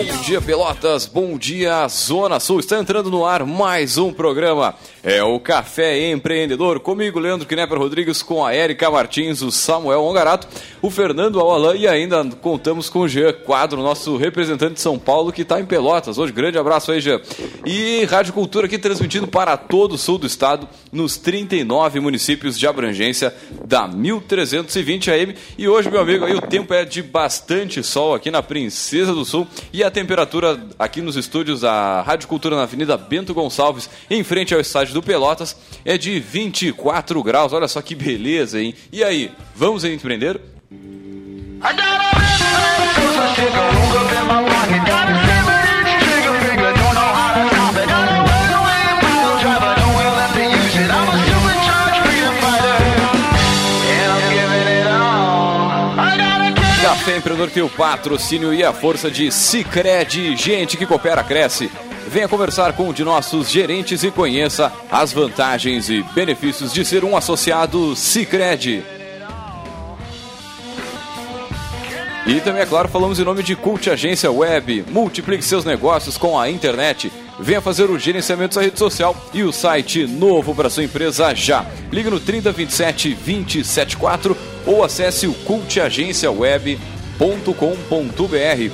Bom dia, Pelotas. Bom dia, Zona Sul. Está entrando no ar mais um programa. É o Café Empreendedor. Comigo, Leandro Knepper Rodrigues, com a Érica Martins, o Samuel Ongarato, o Fernando Alalan e ainda contamos com o Jean Quadro, nosso representante de São Paulo, que está em Pelotas. Hoje, grande abraço aí, Jean. E Rádio Cultura aqui transmitindo para todo o sul do estado, nos 39 municípios de abrangência da 1320 AM. E hoje, meu amigo, aí o tempo é de bastante sol aqui na Princesa do Sul e a temperatura aqui nos estúdios da Rádio Cultura na Avenida Bento Gonçalves, em frente ao estádio do Pelotas, é de 24 graus. Olha só que beleza, hein? E aí, vamos empreender? Café Empreendedor tem o patrocínio e a força de Cicred. Gente que coopera, cresce. Venha conversar com um de nossos gerentes e conheça as vantagens e benefícios de ser um associado Cicred. E também, é claro, falamos em nome de Cult Agência Web. Multiplique seus negócios com a internet. Venha fazer o gerenciamento da rede social e o site novo para sua empresa já. Ligue no 3027 274 ou acesse o cultagenciaweb.com.br.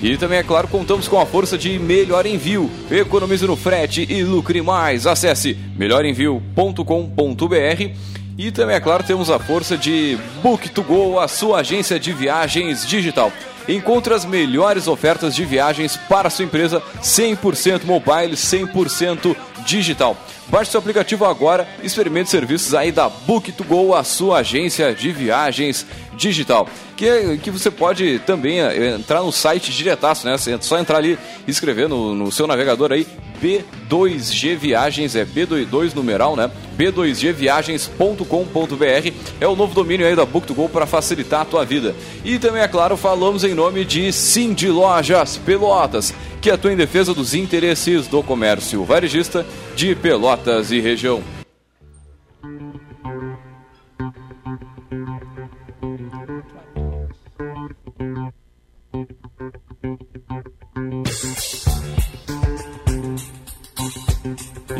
E também, é claro, contamos com a força de Melhor Envio. Economize no frete e lucre mais. Acesse melhorenvio.com.br. E também, é claro, temos a força de Book2Go, a sua agência de viagens digital. Encontre as melhores ofertas de viagens para sua empresa 100% mobile, 100% digital. Baixe seu aplicativo agora, experimente serviços aí da Book2Go, a sua agência de viagens digital. Que, que você pode também eh, entrar no site diretaço, né? É só entrar ali e escrever no, no seu navegador aí B2G Viagens, é B22 numeral, né? B2Gviagens.com.br é o novo domínio aí da Book2Go para facilitar a tua vida. E também, é claro, falamos em nome de Cindy Lojas Pelotas, que atua em defesa dos interesses do comércio varejista de Pelotas e região.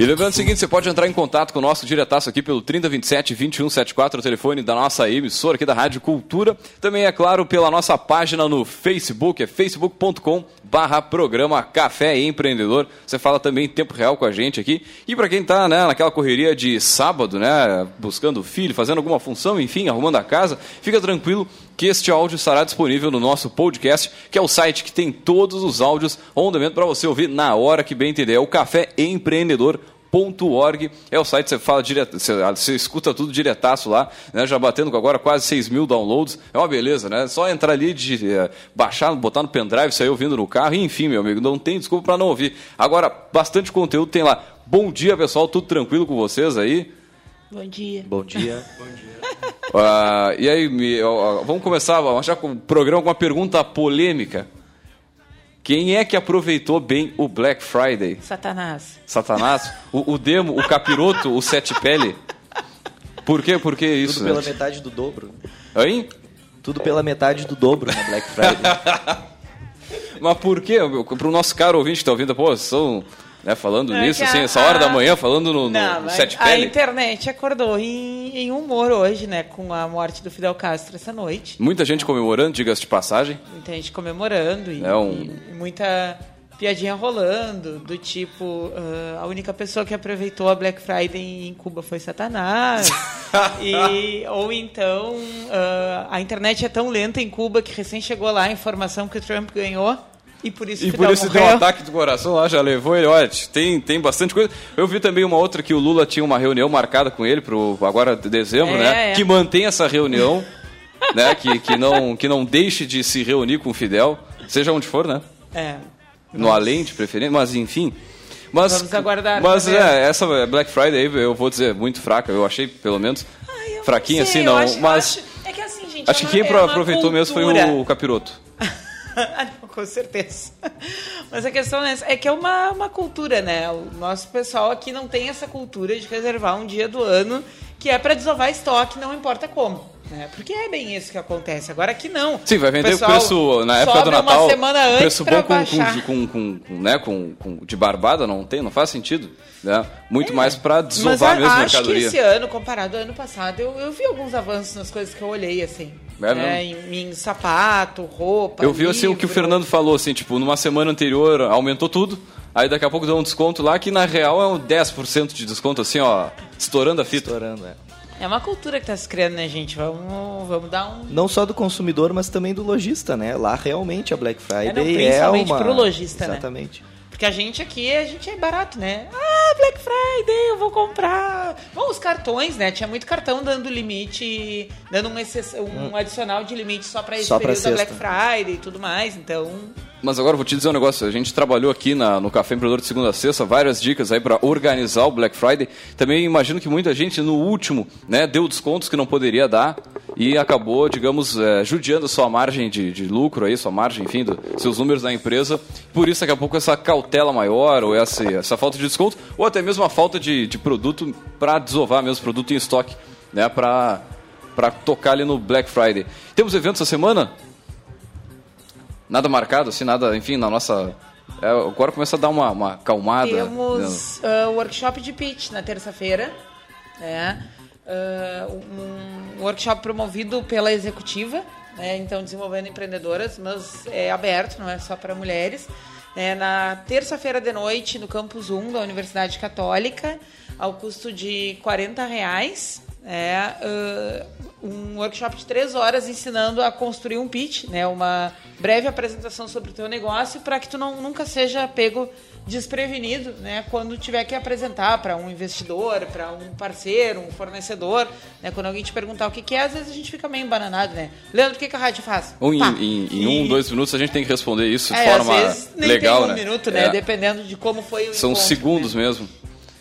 E lembrando o seguinte, você pode entrar em contato com o nosso diretaço aqui pelo 3027 2174, o telefone da nossa emissora aqui da Rádio Cultura. Também, é claro, pela nossa página no Facebook, é facebook.com barra programa Café Empreendedor. Você fala também em tempo real com a gente aqui. E para quem está né, naquela correria de sábado, né, buscando filho, fazendo alguma função, enfim, arrumando a casa, fica tranquilo que este áudio estará disponível no nosso podcast, que é o site que tem todos os áudios on demand para você ouvir na hora que bem entender. É o Café Empreendedor .org é o site, você fala direto, você, você, escuta tudo diretaço lá, né, já batendo agora quase 6 mil downloads, é uma beleza, né? Só entrar ali, de, é, baixar, botar no pendrive, sair ouvindo no carro, e, enfim, meu amigo, não tem desculpa para não ouvir. Agora, bastante conteúdo tem lá. Bom dia, pessoal, tudo tranquilo com vocês aí? Bom dia. Bom dia. Bom dia. Uh, e aí, me, uh, vamos começar, já com o programa com uma pergunta polêmica. Quem é que aproveitou bem o Black Friday? Satanás. Satanás? O, o demo, o capiroto, o sete pele? Por quê? Por que isso? Tudo pela né? metade do dobro. Hein? Tudo pela metade do dobro na Black Friday. Mas por quê? Para o nosso caro ouvinte que está ouvindo, pô, são né, falando não, nisso, assim, a, essa hora a... da manhã, falando no, não, no sete pele. A internet acordou em, em, humor hoje, né, com a morte do Fidel Castro essa noite. Muita gente comemorando, diga-se de passagem. Muita gente comemorando e, é um... e muita piadinha rolando, do tipo, uh, a única pessoa que aproveitou a Black Friday em Cuba foi Satanás. e, ou então, uh, a internet é tão lenta em Cuba que recém chegou lá a informação que o Trump ganhou. E por isso, e por isso deu um ataque do coração lá, já levou ele. Olha, tem, tem bastante coisa. Eu vi também uma outra que o Lula tinha uma reunião marcada com ele para agora de dezembro, é, né? É. Que mantém essa reunião, né? Que, que, não, que não deixe de se reunir com o Fidel, seja onde for, né? É. No além de preferência, mas enfim. Mas, Vamos aguardar. Mas é, essa Black Friday eu vou dizer muito fraca, eu achei pelo menos Ai, fraquinha assim, não. Acho, mas acho, é que assim, gente, acho que quem é aproveitou mesmo foi o capiroto. Ah, com certeza. Mas a questão é, é que é uma, uma cultura, né? O nosso pessoal aqui não tem essa cultura de reservar um dia do ano que é para desovar estoque, não importa como. né? Porque é bem isso que acontece. Agora aqui não. Sim, vai vender o, o preço na época do Natal. Uma semana antes preço bom com, com, com, com, né, com, com, de barbada não tem, não faz sentido. Né? Muito é, mais para desovar mesmo a mercadoria. Acho que esse ano, comparado ao ano passado, eu, eu vi alguns avanços nas coisas que eu olhei, assim. É né? em, em, sapato, roupa. Eu vi livro. assim o que o Fernando falou, assim, tipo, numa semana anterior aumentou tudo. Aí daqui a pouco deu um desconto lá que na real é um 10% de desconto, assim, ó, estourando a fita. Estourando, é. É uma cultura que está se criando, né, gente? Vamos, vamos dar um. Não só do consumidor, mas também do lojista, né? Lá realmente a Black Friday é, não, principalmente é uma. Pro lojista, Exatamente. Porque a gente aqui, a gente é barato, né? Ah, Black Friday, eu vou comprar. Bom, os cartões, né? Tinha muito cartão dando limite, dando um, um hum. adicional de limite só para esse só período da Black Friday e tudo mais. Então, mas agora vou te dizer um negócio. A gente trabalhou aqui na, no Café Empreendedor de segunda a sexta, várias dicas aí para organizar o Black Friday. Também imagino que muita gente no último né, deu descontos que não poderia dar e acabou, digamos, é, judiando sua margem de, de, lucro aí, sua margem, enfim, do, seus números da empresa. Por isso, daqui a pouco, essa cautela maior ou essa, essa falta de desconto ou até mesmo a falta de, de produto para desovar mesmo, produto em estoque, né, para tocar ali no Black Friday. Temos eventos essa semana? Nada marcado, assim, nada, enfim, na nossa. É, agora começa a dar uma, uma acalmada. Temos uh, workshop de pitch na terça-feira. É, uh, um workshop promovido pela executiva, né, então desenvolvendo empreendedoras, mas é aberto, não é só para mulheres. É, na terça-feira de noite, no campus 1 da Universidade Católica, ao custo de 40 reais. É, uh, um workshop de três horas ensinando a construir um pitch, né? Uma breve apresentação sobre o teu negócio para que tu não, nunca seja pego desprevenido, né? Quando tiver que apresentar para um investidor, para um parceiro, um fornecedor, né? Quando alguém te perguntar o que, que é, às vezes a gente fica meio embananado, né? Leandro, o que, que a rádio faz? Um, em, em, um, dois minutos a gente tem que responder isso de é, forma às vezes, nem legal, tem um né? minuto, né? É. Dependendo de como foi o São encontro, segundos né? mesmo.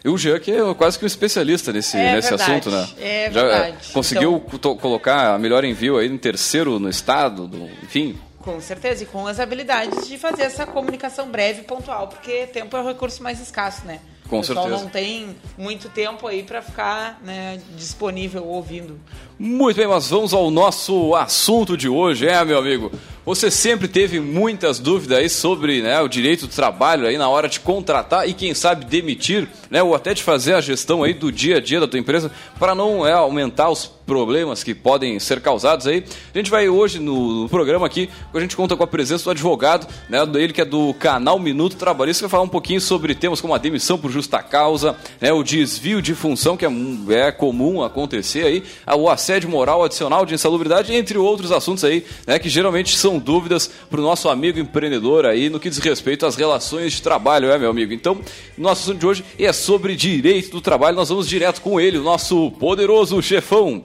E o Jean, que é quase que um especialista nesse, é nesse assunto, né? É Já verdade. conseguiu então, colocar a melhor envio aí no terceiro no estado, do, enfim. Com certeza, e com as habilidades de fazer essa comunicação breve e pontual, porque tempo é o recurso mais escasso, né? Com o pessoal certeza. não tem muito tempo aí para ficar né, disponível ouvindo. Muito bem, mas vamos ao nosso assunto de hoje, é, meu amigo. Você sempre teve muitas dúvidas aí sobre né, o direito do trabalho aí na hora de contratar e quem sabe demitir, né, ou até de fazer a gestão aí do dia a dia da tua empresa para não é, aumentar os problemas que podem ser causados aí. A gente vai hoje no, no, programa aqui, a gente conta com a presença do advogado, né, ele que é do canal Minuto Trabalhista, que vai falar um pouquinho sobre temas como a demissão por justa causa, né, o desvio de função que é, é comum acontecer aí, o assédio moral adicional de insalubridade, entre outros assuntos aí, né, que geralmente são dúvidas para o nosso amigo empreendedor aí no que diz respeito às relações de trabalho, é meu amigo? Então, nosso assunto de hoje é sobre direito do trabalho. Nós vamos direto com ele, o nosso poderoso chefão.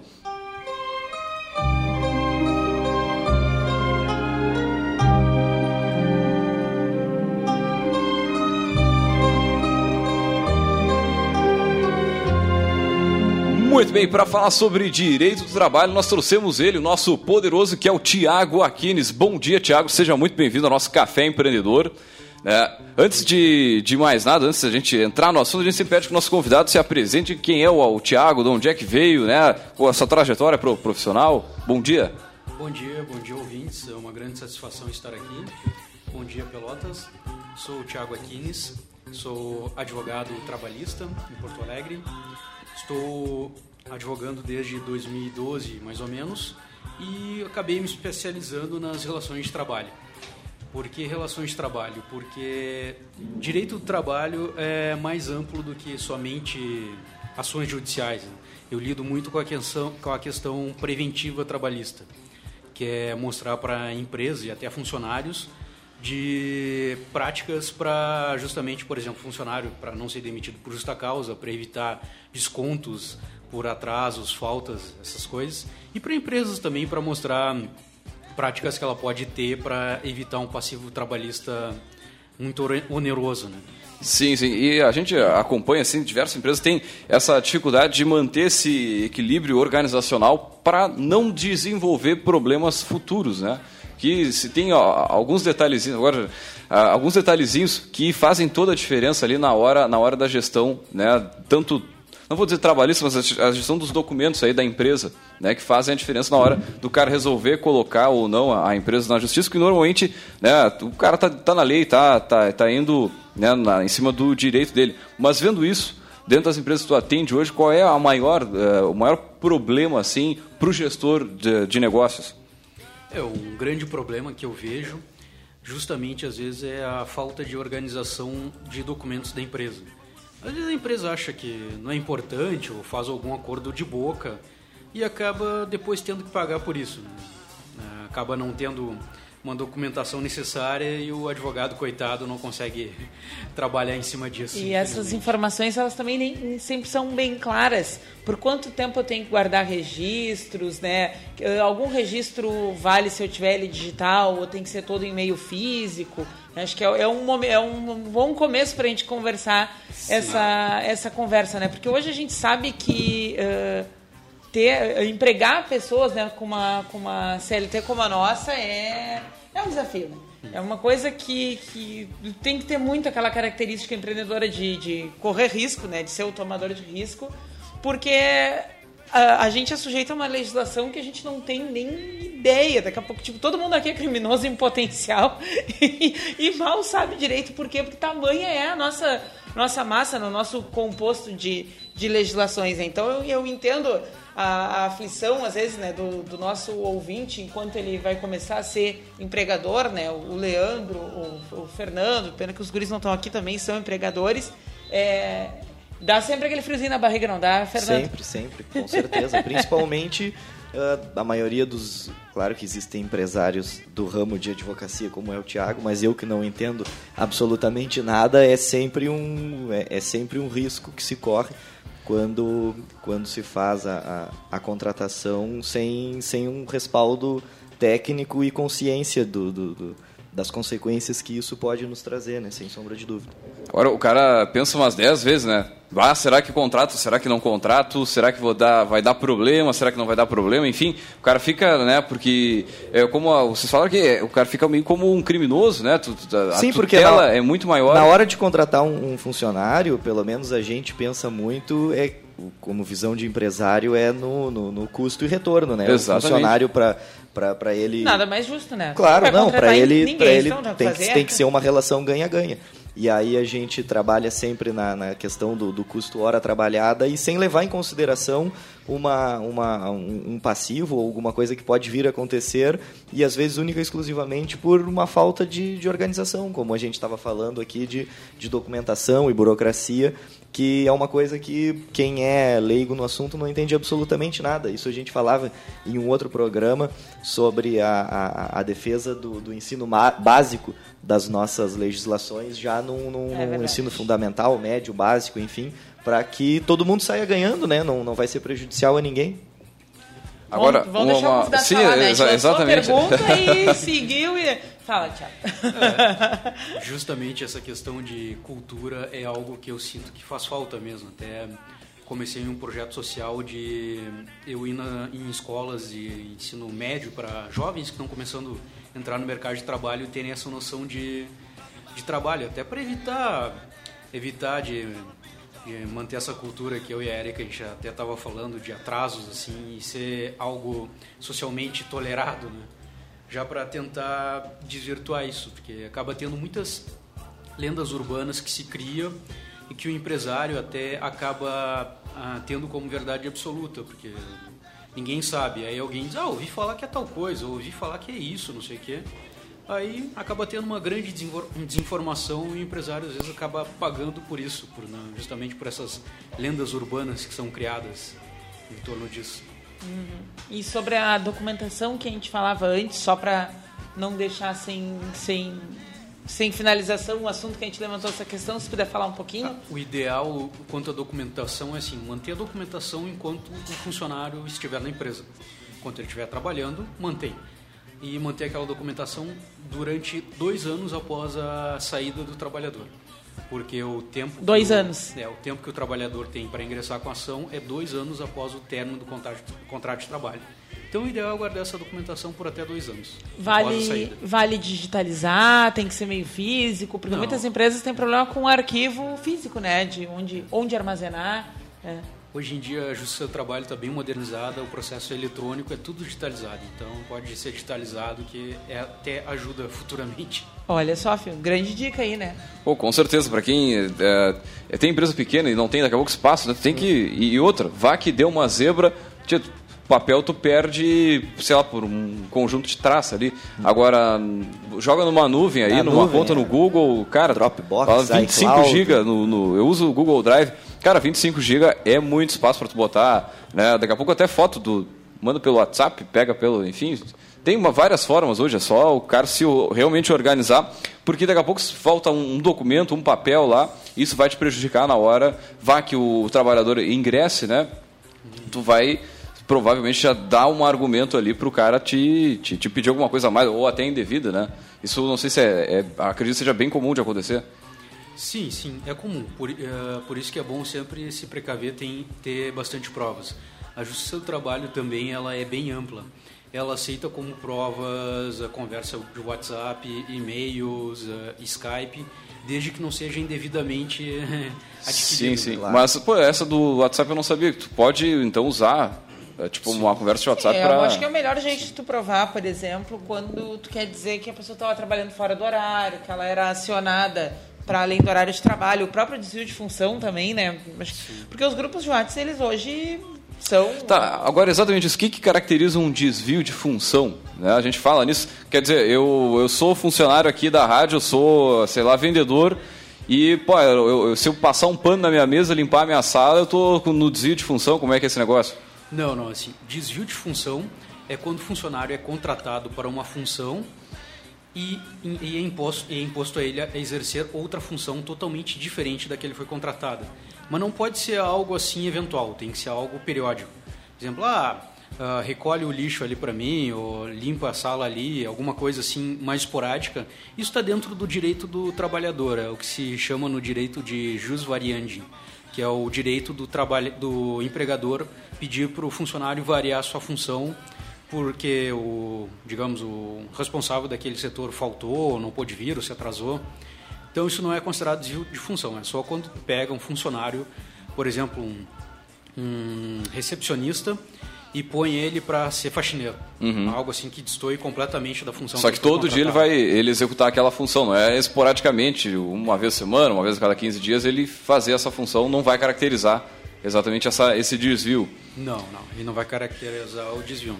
Muito bem, para falar sobre direito do trabalho, nós trouxemos ele, o nosso poderoso, que é o Tiago Aquines. Bom dia, Tiago, seja muito bem-vindo ao nosso Café Empreendedor. É, antes de, de, mais nada, antes da gente entrar no assunto, a gente sempre pede que o nosso convidado se apresente quem é o, o Tiago, de onde é que veio, né? a sua trajetória profissional. Bom dia. Bom dia, bom dia ouvintes, é uma grande satisfação estar aqui. Bom dia, Pelotas. Sou o Tiago Aquines, sou advogado trabalhista em Porto Alegre. Estou advogando desde 2012, mais ou menos, e acabei me especializando nas relações de trabalho. Por que relações de trabalho? Porque direito do trabalho é mais amplo do que somente ações judiciais. Né? Eu lido muito com a questão, com a questão preventiva trabalhista, que é mostrar para empresas e até funcionários de práticas para justamente, por exemplo, funcionário para não ser demitido por justa causa, para evitar descontos por atrasos, faltas, essas coisas. E para empresas também para mostrar práticas que ela pode ter para evitar um passivo trabalhista muito oneroso, né? Sim, sim. E a gente acompanha, assim, diversas empresas têm essa dificuldade de manter esse equilíbrio organizacional para não desenvolver problemas futuros, né? Que se tem ó, alguns detalhezinhos, agora, alguns detalhezinhos que fazem toda a diferença ali na hora, na hora da gestão, né? Tanto não vou dizer trabalhista, mas a gestão dos documentos aí da empresa, né, que fazem a diferença na hora do cara resolver colocar ou não a, empresa na justiça, que normalmente né, o cara tá, tá na lei, tá, tá, tá indo né, na, em cima do direito dele. Mas vendo isso, dentro das empresas que tu atende hoje, qual é a maior, uh, o maior problema assim, para o gestor de, de negócios? É, um grande problema que eu vejo, justamente às vezes, é a falta de organização de documentos da empresa. Às vezes a empresa acha que não é importante ou faz algum acordo de boca e acaba depois tendo que pagar por isso. Né? É, acaba não tendo uma documentação necessária e o advogado, coitado, não consegue trabalhar em cima disso. E essas informações, elas também nem sempre são bem claras. Por quanto tempo eu tenho que guardar registros, né? Algum registro vale se eu tiver ele digital ou tem que ser todo em meio físico? Acho que é, é um, é um bom começo para a gente conversar essa, essa conversa, né? Porque hoje a gente sabe que... Uh, ter, empregar pessoas né, com, uma, com uma CLT como a nossa é, é um desafio. Né? É uma coisa que, que tem que ter muito aquela característica empreendedora de, de correr risco, né, de ser o tomador de risco, porque a, a, gente é sujeito a uma legislação que a gente não tem nem ideia. Daqui a pouco, tipo, todo mundo aqui é criminoso em potencial e, e, mal sabe direito por quê, porque tamanha é a nossa, nossa massa, no nosso composto de, de legislações. Então eu, eu entendo a, a aflição, às vezes, né, do, do, nosso ouvinte, enquanto ele vai começar a ser empregador, né, o Leandro, o, o Fernando, pena que os guris não estão aqui também, são empregadores, é, dá sempre aquele friozinho na barriga, não dá, Fernando? Sempre, sempre, com certeza. Principalmente uh, a maioria dos. Claro que existem empresários do ramo de advocacia, como é o Tiago, mas eu que não entendo absolutamente nada, é sempre um, é, é sempre um risco que se corre quando, quando se faz a, a, a contratação sem, sem um respaldo técnico e consciência do, do, do, das consequências que isso pode nos trazer, né? sem sombra de dúvida. Agora, o cara pensa umas 10 vezes, né? Ah, será que contrato? Será que não contrato? Será que vou dar, vai dar problema? Será que não vai dar problema? Enfim, o cara fica, né? Porque, é, como a, vocês falaram que o cara fica meio como um criminoso, né? A Sim, porque na, é muito maior. Na hora de contratar um, um, funcionário, pelo menos a gente pensa muito é como visão de empresário é no, no, no custo e retorno, né? Exatamente. O funcionário para para ele nada mais justo né? Claro não para ele para ele tem, tem que ser uma relação ganha-ganha. E aí a gente trabalha sempre na, na questão do, do, custo hora trabalhada e sem levar em consideração uma, uma, um, um passivo ou alguma coisa que pode vir a acontecer e às vezes única e exclusivamente por uma falta de, de organização, como a gente estava falando aqui de, de documentação e burocracia que é uma coisa que quem é leigo no assunto não entende absolutamente nada. Isso a gente falava em um outro programa sobre a, a, a defesa do, do ensino básico das nossas legislações, já num, num, é num ensino fundamental, médio, básico, enfim, para que todo mundo saia ganhando, né? Não, não vai ser prejudicial a ninguém. Agora, vamos, vamos deixar uma... Sim, falar, né? exa exatamente. A pergunta e seguiu e Fala, Thiago. É, justamente essa questão de cultura é algo que eu sinto que faz falta mesmo. Até comecei um projeto social de eu ir na, em escolas de ensino médio para jovens que estão começando a entrar no mercado de trabalho e terem essa noção de, de trabalho, até para evitar evitar de, de, manter essa cultura que eu e a Erika a gente até estava falando de atrasos assim e ser algo socialmente tolerado, né? Já para tentar desvirtuar isso, porque acaba tendo muitas lendas urbanas que se criam e que o empresário até acaba ah, tendo como verdade absoluta, porque ninguém sabe. Aí alguém diz, ah, ouvi falar que é tal coisa, ouvi falar que é isso, não sei o quê. Aí acaba tendo uma grande desinformação e o empresário às vezes acaba pagando por isso, por, justamente por essas lendas urbanas que são criadas em torno disso. Uhum. E sobre a documentação que a gente falava antes, só para não deixar sem, sem, sem finalização o assunto que a gente levantou essa questão, se puder falar um pouquinho. Ah, o ideal quanto à documentação é assim, manter a documentação enquanto o funcionário estiver na empresa. Enquanto ele estiver trabalhando, mantém. E manter aquela documentação durante dois anos após a saída do trabalhador porque o tempo dois anos é o tempo que o trabalhador tem para ingressar com a ação é dois anos após o término do contrato, contrato de trabalho. Então, o ideal é guardar essa documentação por até dois anos. Vale, vale digitalizar, tem que ser meio físico, porque Não. muitas empresas têm problema com o arquivo físico, né? De onde, onde armazenar. É. Hoje em dia a justiça do trabalho está bem modernizada, o processo é eletrônico, é tudo digitalizado. Então pode ser digitalizado que é, até ajuda futuramente. Olha só, filho, grande dica aí, né? Pô, com certeza, para quem é, é, tem empresa pequena e não tem daqui a pouco espaço, né? tem que. E, e outra, vá que deu uma zebra. Tia, papel tu perde, sei lá, por um conjunto de traça ali. Agora, joga numa nuvem aí, Na numa nuvem, conta é. no Google, cara, Dropbox, 25 GB no, no, eu uso o Google Drive. Cara, 25 GB é muito espaço para tu botar, né? Daqui a pouco até foto do manda pelo WhatsApp, pega pelo, enfim, tem uma, várias formas hoje, é só o cara se realmente organizar, porque daqui a pouco falta um documento, um papel lá, isso vai te prejudicar na hora, vá que o trabalhador ingresse, né? Tu vai provavelmente já dar um argumento ali para o cara te, te, te, pedir alguma coisa a mais, ou até indevida, né? Isso não sei se é, é acredito que seja bem comum de acontecer. Sim, sim, é comum. Por, uh, por isso que é bom sempre se precaver, tem ter bastante provas. A Justiça do Trabalho também ela é bem ampla. Ela aceita como provas a conversa de WhatsApp, e-mails, uh, Skype, desde que não seja indevidamente adquirido. Sim, sim. Claro. Mas pô, essa do WhatsApp eu não sabia. Tu pode então usar é tipo Sim. uma conversa de WhatsApp para. Eu acho que é o melhor jeito de tu provar, por exemplo, quando tu quer dizer que a pessoa estava trabalhando fora do horário, que ela era acionada para além do horário de trabalho, o próprio desvio de função também, né? Porque os grupos de WhatsApp, eles hoje são. Tá, agora exatamente isso. O que, que caracteriza um desvio de função? Né? A gente fala nisso. Quer dizer, eu, eu sou funcionário aqui da rádio, eu sou, sei lá, vendedor. E, pô, eu, eu, se eu passar um pano na minha mesa, limpar a minha sala, eu tô no desvio de função. Como é que é esse negócio? Não, não, assim, desvio de função é quando o funcionário é contratado para uma função e, e, é, imposto, é imposto a ele a exercer outra função totalmente diferente da que ele foi contratado. Mas não pode ser algo assim eventual, tem que ser algo periódico. Por exemplo, ah, uh, recolhe o lixo ali para mim, ou limpa a sala ali, alguma coisa assim mais esporádica. Isso está dentro do direito do trabalhador, é o que se chama no direito de jus variandi que é o direito do, do empregador pedir para o funcionário variar a sua função porque o, digamos, o responsável daquele setor faltou, não pôde vir ou se atrasou. Então isso não é considerado desvio de função, é só quando pega um funcionário, por exemplo, um, um recepcionista e põe ele para ser faxineiro. Uhum. Algo assim que destoie completamente da função. Só que, que todo dia ele vai ele executar aquela função, não é esporadicamente, uma vez por semana, uma vez a cada 15 dias, ele fazer essa função não vai caracterizar exatamente essa, esse desvio. Não, não, ele não vai caracterizar o desvio.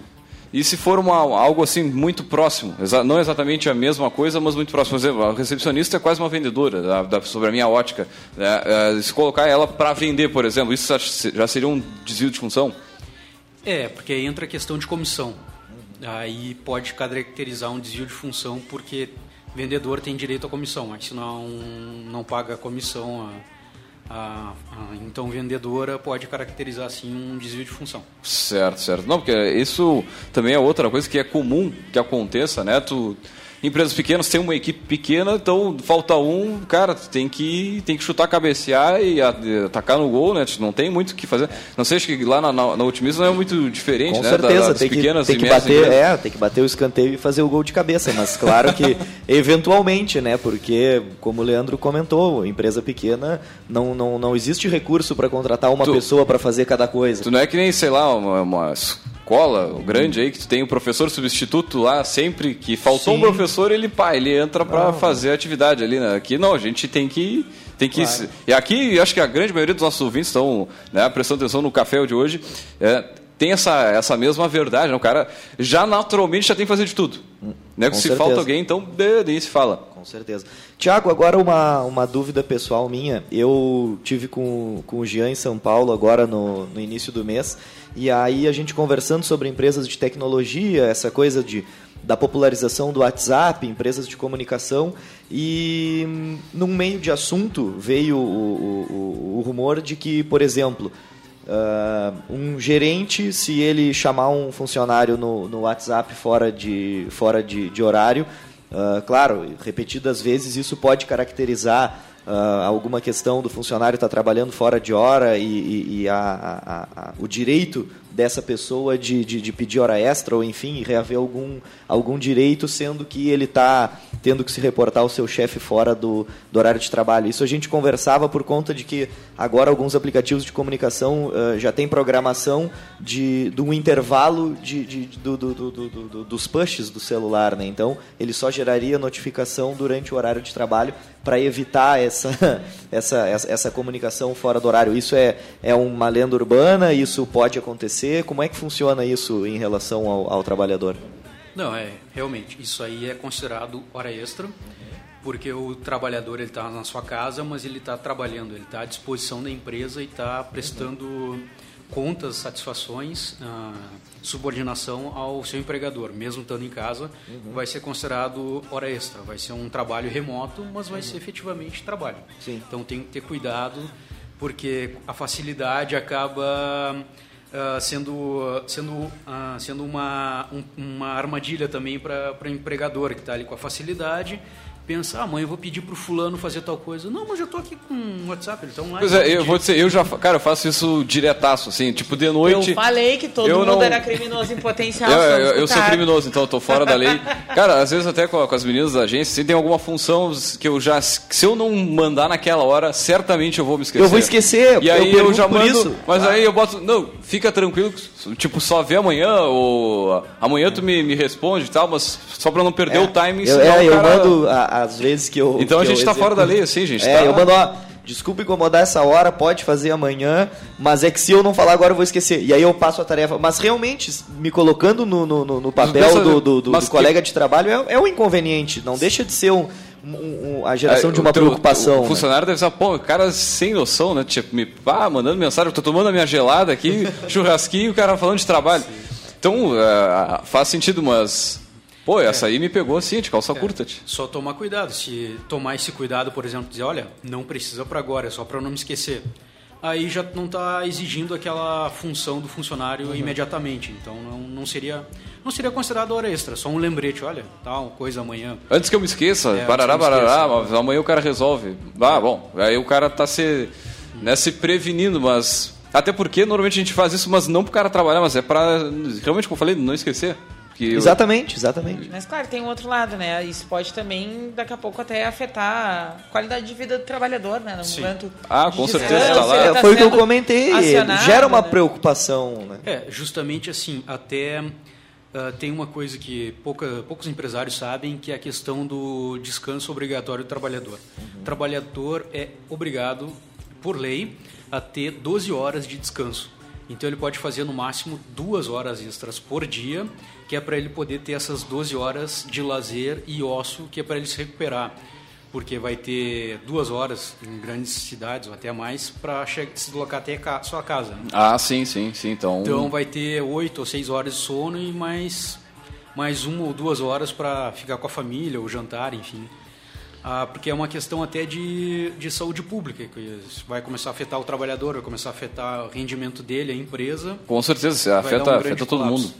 E se for uma, algo assim muito próximo, não exatamente a mesma coisa, mas muito próximo. Por exemplo, a recepcionista é quase uma vendedora, da, da, sobre a minha ótica. É, é, se colocar ela para vender, por exemplo, isso já seria um desvio de função? É, porque aí entra a questão de comissão. Aí pode caracterizar um desvio de função porque vendedor tem direito à comissão, mas se não, não paga a comissão, a, a, a, então vendedora pode caracterizar assim um desvio de função. Certo, certo. Não, porque isso também é outra coisa que é comum que aconteça, né? Tu empresas pequenas têm uma equipe pequena, então falta um, cara, tem que, tem que chutar, cabecear e atacar no gol, né? Não tem muito o que fazer. Não sei, acho que lá na, na, na Otimismo não é muito diferente, Com né? certeza, das tem pequenas que, tem que bater, é, tem que bater o escanteio e fazer o gol de cabeça, mas claro que eventualmente, né? Porque, como o Leandro comentou, empresa pequena não, não, não existe recurso para contratar uma tu, pessoa para fazer cada coisa. Tu não é que nem, sei lá, uma, uma escola grande aí, que tu tem o professor substituto lá, sempre que faltou Sim. um professor, ele, pá, ele entra para fazer a atividade ali, né? Aqui não, a gente tem que tem que claro. e aqui acho que a grande maioria dos nossos ouvintes estão né, prestando atenção no café de hoje é, tem essa, essa mesma verdade né? o cara já naturalmente já tem que fazer de tudo hum, né? se certeza. falta alguém então daí se fala com certeza Tiago agora uma, uma dúvida pessoal minha eu tive com, com o Jean em São Paulo agora no, no início do mês e aí a gente conversando sobre empresas de tecnologia, essa coisa de da popularização do WhatsApp, empresas de comunicação, e num meio de assunto veio o, o, o rumor de que, por exemplo, uh, um gerente, se ele chamar um funcionário no, no WhatsApp fora de, fora de, de horário, uh, claro, repetidas vezes, isso pode caracterizar uh, alguma questão do funcionário estar tá trabalhando fora de hora e, e, e a, a, a, o direito dessa pessoa de, de, de, pedir hora extra ou, enfim, reaver algum, algum direito, sendo que ele está tendo que se reportar ao seu chefe fora do, do horário de trabalho. Isso a gente conversava por conta de que agora alguns aplicativos de comunicação uh, já têm programação de, um intervalo de, de do, do, do, dos pushes do celular. Né? Então, ele só geraria notificação durante o horário de trabalho para evitar essa, essa, essa, essa, comunicação fora do horário. Isso é, é uma lenda urbana? Isso pode acontecer? Como é que funciona isso em relação ao, ao trabalhador? Não, é realmente. Isso aí é considerado hora extra, porque o trabalhador ele está na sua casa, mas ele está trabalhando, ele está à disposição da empresa e está prestando contas, satisfações, ah, subordinação ao seu empregador, mesmo estando em casa, uhum. vai ser considerado hora extra, vai ser um trabalho remoto, mas vai uhum. ser efetivamente trabalho. Sim. Então tem que ter cuidado, porque a facilidade acaba uh, sendo, sendo, uh, sendo uma, um, uma armadilha também para o empregador, que está ali com a facilidade pensa, ah, mãe, eu vou pedir pro fulano fazer tal coisa. Não, mas eu tô aqui com o WhatsApp, ele tá online. Pois é, eu vou dizer, eu já, cara, eu faço isso diretaço, assim, tipo, de noite... Eu falei que todo mundo não... era criminoso em potencial. eu, eu, eu sou criminoso, então eu tô fora da lei. Cara, às vezes até com, com as meninas da agência, se tem alguma função que eu já, se eu não mandar naquela hora, certamente eu vou me esquecer. Eu vou esquecer, E aí eu, eu já mando, isso. mas ah. aí eu boto, não, fica tranquilo, tipo, só vê amanhã, ou amanhã tu me, me responde e tal, mas só pra não perder é, o timing, eu, é, eu mando... A, às vezes que eu. Então que a gente está fora da lei, assim, gente. É, tá... eu mando, ó, desculpa incomodar essa hora, pode fazer amanhã, mas é que se eu não falar agora eu vou esquecer. E aí eu passo a tarefa. Mas realmente, me colocando no, no, no papel do, do, do, do colega de trabalho é, é um inconveniente, não deixa de ser um. Um, um, a geração é, de uma teu, preocupação. O, né? funcionário deve ser, pô, cara sem noção, né? Tipo, me ah, mandando mensagem, eu tô tomando a minha gelada aqui, churrasquinho, o cara falando de trabalho. Sim. Então, uh, faz sentido, mas Pô, essa é. aí me pegou assim, de calça é. curta. Tia. Só tomar cuidado. Se tomar esse cuidado, por exemplo, dizer, olha, não precisa para agora, é só para eu não me esquecer. Aí já não está exigindo aquela função do funcionário uhum. imediatamente. Então não, não seria não seria considerado hora extra, só um lembrete, olha, tal, coisa amanhã. Antes que eu me esqueça, é, barará, barará, mas amanhã o cara resolve. Ah, bom, aí o cara está se, né, se prevenindo, mas... Até porque normalmente a gente faz isso, mas não para o cara trabalhar, mas é para, realmente, como eu falei, não esquecer. Que exatamente, eu... exatamente. Mas claro, tem um outro lado, né? Isso pode também, daqui a pouco, até afetar a qualidade de vida do trabalhador, né? No Sim. momento. Ah, com certeza está lá. Tá Foi o que eu comentei. Gera uma né? preocupação, né? É, justamente assim, até. Uh, tem uma coisa que pouca, poucos empresários sabem, que é a questão do descanso obrigatório do trabalhador. Uhum. O trabalhador é obrigado, por lei, a ter 12 horas de descanso. Então ele pode fazer no máximo duas horas extras por dia que é para ele poder ter essas 12 horas de lazer e osso, que é para ele se recuperar. Porque vai ter duas horas em grandes cidades, ou até mais, para se deslocar até a sua casa. Né? Ah, sim, sim, sim. Então... então vai ter oito ou seis horas de sono e mais, mais uma ou duas horas para ficar com a família, ou jantar, enfim. Ah, porque é uma questão até de, de saúde pública, que vai começar a afetar o trabalhador, vai começar a afetar o rendimento dele, a empresa. Com certeza, afeta, um afeta todo mundo.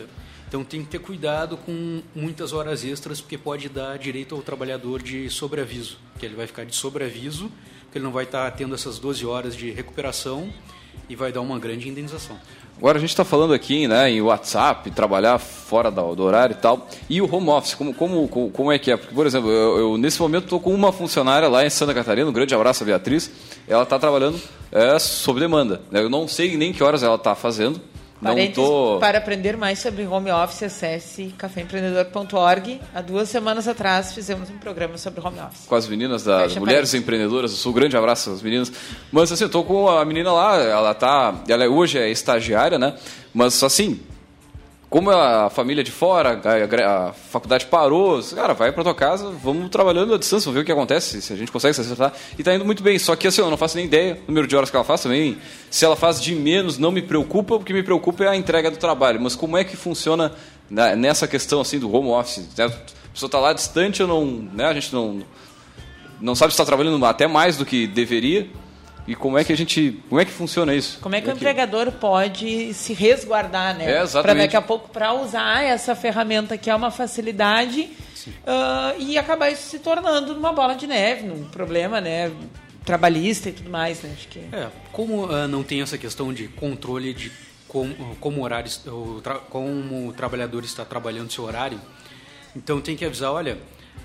Então tem que ter cuidado com muitas horas extras, porque pode dar direito ao trabalhador de sobreaviso, que ele vai ficar de sobreaviso, porque ele não vai estar tendo essas 12 horas de recuperação e vai dar uma grande indenização. Agora a gente está falando aqui né, em WhatsApp, trabalhar fora do, horário e tal. E o home office, como, como, como é que é? Porque, por exemplo, eu, eu nesse momento estou com uma funcionária lá em Santa Catarina, um grande abraço a Beatriz. Ela está trabalhando é, sob demanda. Eu não sei nem que horas ela está fazendo, não tô... Para aprender mais sobre home office, acesse caféempreendedor.org. Há duas semanas atrás fizemos um programa sobre home office. Com as meninas das Mulheres Empreendedoras. Eu sou um grande abraço às meninas. Mas assim, eu tô com a menina lá, ela tá. Ela é, hoje é estagiária, né? Mas assim, como a família é de fora, a, a, faculdade parou, cara, vai para tua casa, vamos trabalhando à distância, vamos ver o que acontece, se a gente consegue se acertar. E tá indo muito bem, só que assim, eu não faço nem ideia do número de horas que ela faz também. Se ela faz de menos, não me preocupa, o que me preocupa é a entrega do trabalho. Mas como é que funciona nessa questão assim do home office? Né? A pessoa está lá distante, eu não, né, a gente não, não sabe se está trabalhando até mais do que deveria. E como é que a gente. Como é que funciona isso? Como é que o empregador pode se resguardar, né? É, exatamente. Para daqui a pouco, para usar essa ferramenta que é uma facilidade uh, e acabar isso se tornando uma bola de neve, um problema, né? Trabalhista e tudo mais, né? Acho que... É, como uh, não tem essa questão de controle de como, como, horário, como o trabalhador está trabalhando seu horário. Então tem que avisar, olha,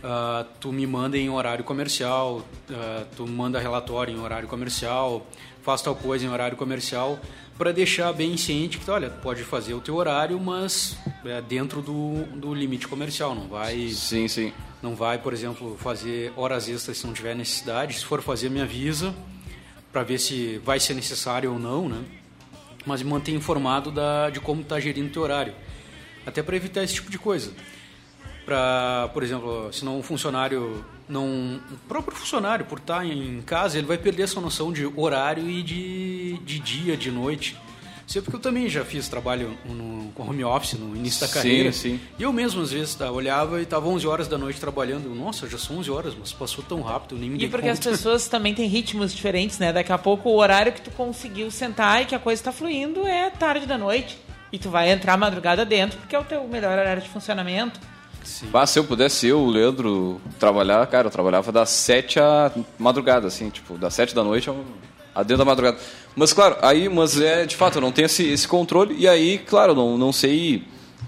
uh, tu me manda em horário comercial, uh, tu manda relatório em horário comercial, faz tal coisa em horário comercial, para deixar bem ciente que, olha, pode fazer o teu horário, mas é dentro do, do limite comercial, não vai... Sim, sim. Não vai, por exemplo, fazer horas extras se não tiver necessidade. Se for fazer, me avisa para ver se vai ser necessário ou não, né? Mas me manter informado da, de como está gerindo o teu horário. Até para evitar esse tipo de coisa para, por exemplo, se não um funcionário não o próprio funcionário por estar em casa ele vai perder essa noção de horário e de, de dia de noite Sei porque eu também já fiz trabalho no, com home office no início da carreira. Sim, sim. E eu mesmo, às vezes, tá, olhava e estava 11 horas da noite trabalhando. Nossa, já são 11 horas, mas passou tão rápido, nem me E porque conta. as pessoas também têm ritmos diferentes, né? Daqui a pouco o horário que tu conseguiu sentar e que a coisa está fluindo é tarde da noite. E tu vai entrar madrugada dentro, porque é o teu melhor horário de funcionamento. Sim. Mas se eu pudesse, eu, o Leandro, trabalhar, cara, eu trabalhava das sete à madrugada, assim, tipo, das sete da noite a dentro da madrugada. Mas, claro, aí, mas é, de fato, eu não tenho esse, esse controle, e aí, claro, não, não sei.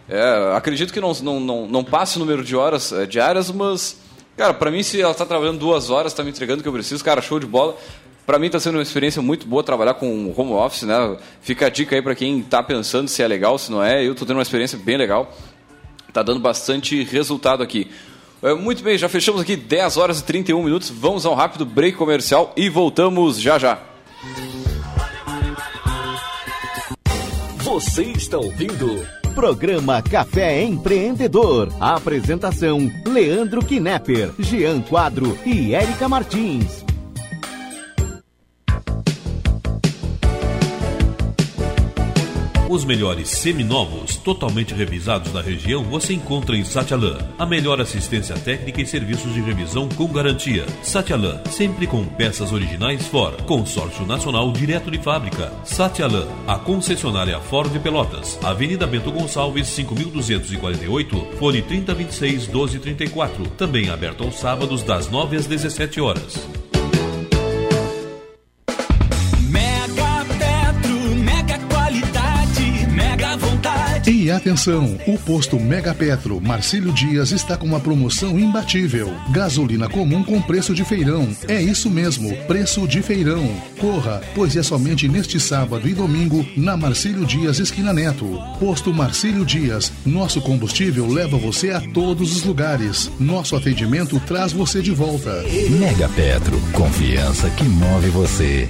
É, acredito que não, não, não, não passe o número de horas é, diárias, mas, cara, para mim, se ela está trabalhando duas horas, está me entregando o que eu preciso, cara, show de bola. Para mim está sendo uma experiência muito boa trabalhar com home office, né? Fica a dica aí para quem está pensando se é legal, se não é. Eu estou tendo uma experiência bem legal. Está dando bastante resultado aqui. É, muito bem, já fechamos aqui 10 horas e 31 minutos. Vamos a um rápido break comercial e voltamos já já. Você está ouvindo Programa Café Empreendedor. apresentação: Leandro Knepper, Jean Quadro e Érica Martins. Os melhores seminovos, totalmente revisados na região, você encontra em Satialan. A melhor assistência técnica e serviços de revisão com garantia. Satialan, sempre com peças originais Ford. Consórcio Nacional direto de fábrica. Satialan, a concessionária Ford Pelotas. Avenida Bento Gonçalves, 5248, fone 3026 1234. Também aberto aos sábados das 9 às 17 horas. E atenção, o posto Mega Petro Marcílio Dias está com uma promoção imbatível. Gasolina comum com preço de feirão. É isso mesmo, preço de feirão. Corra, pois é somente neste sábado e domingo na Marcílio Dias Esquina Neto. Posto Marcílio Dias. Nosso combustível leva você a todos os lugares. Nosso atendimento traz você de volta. Mega Petro, confiança que move você.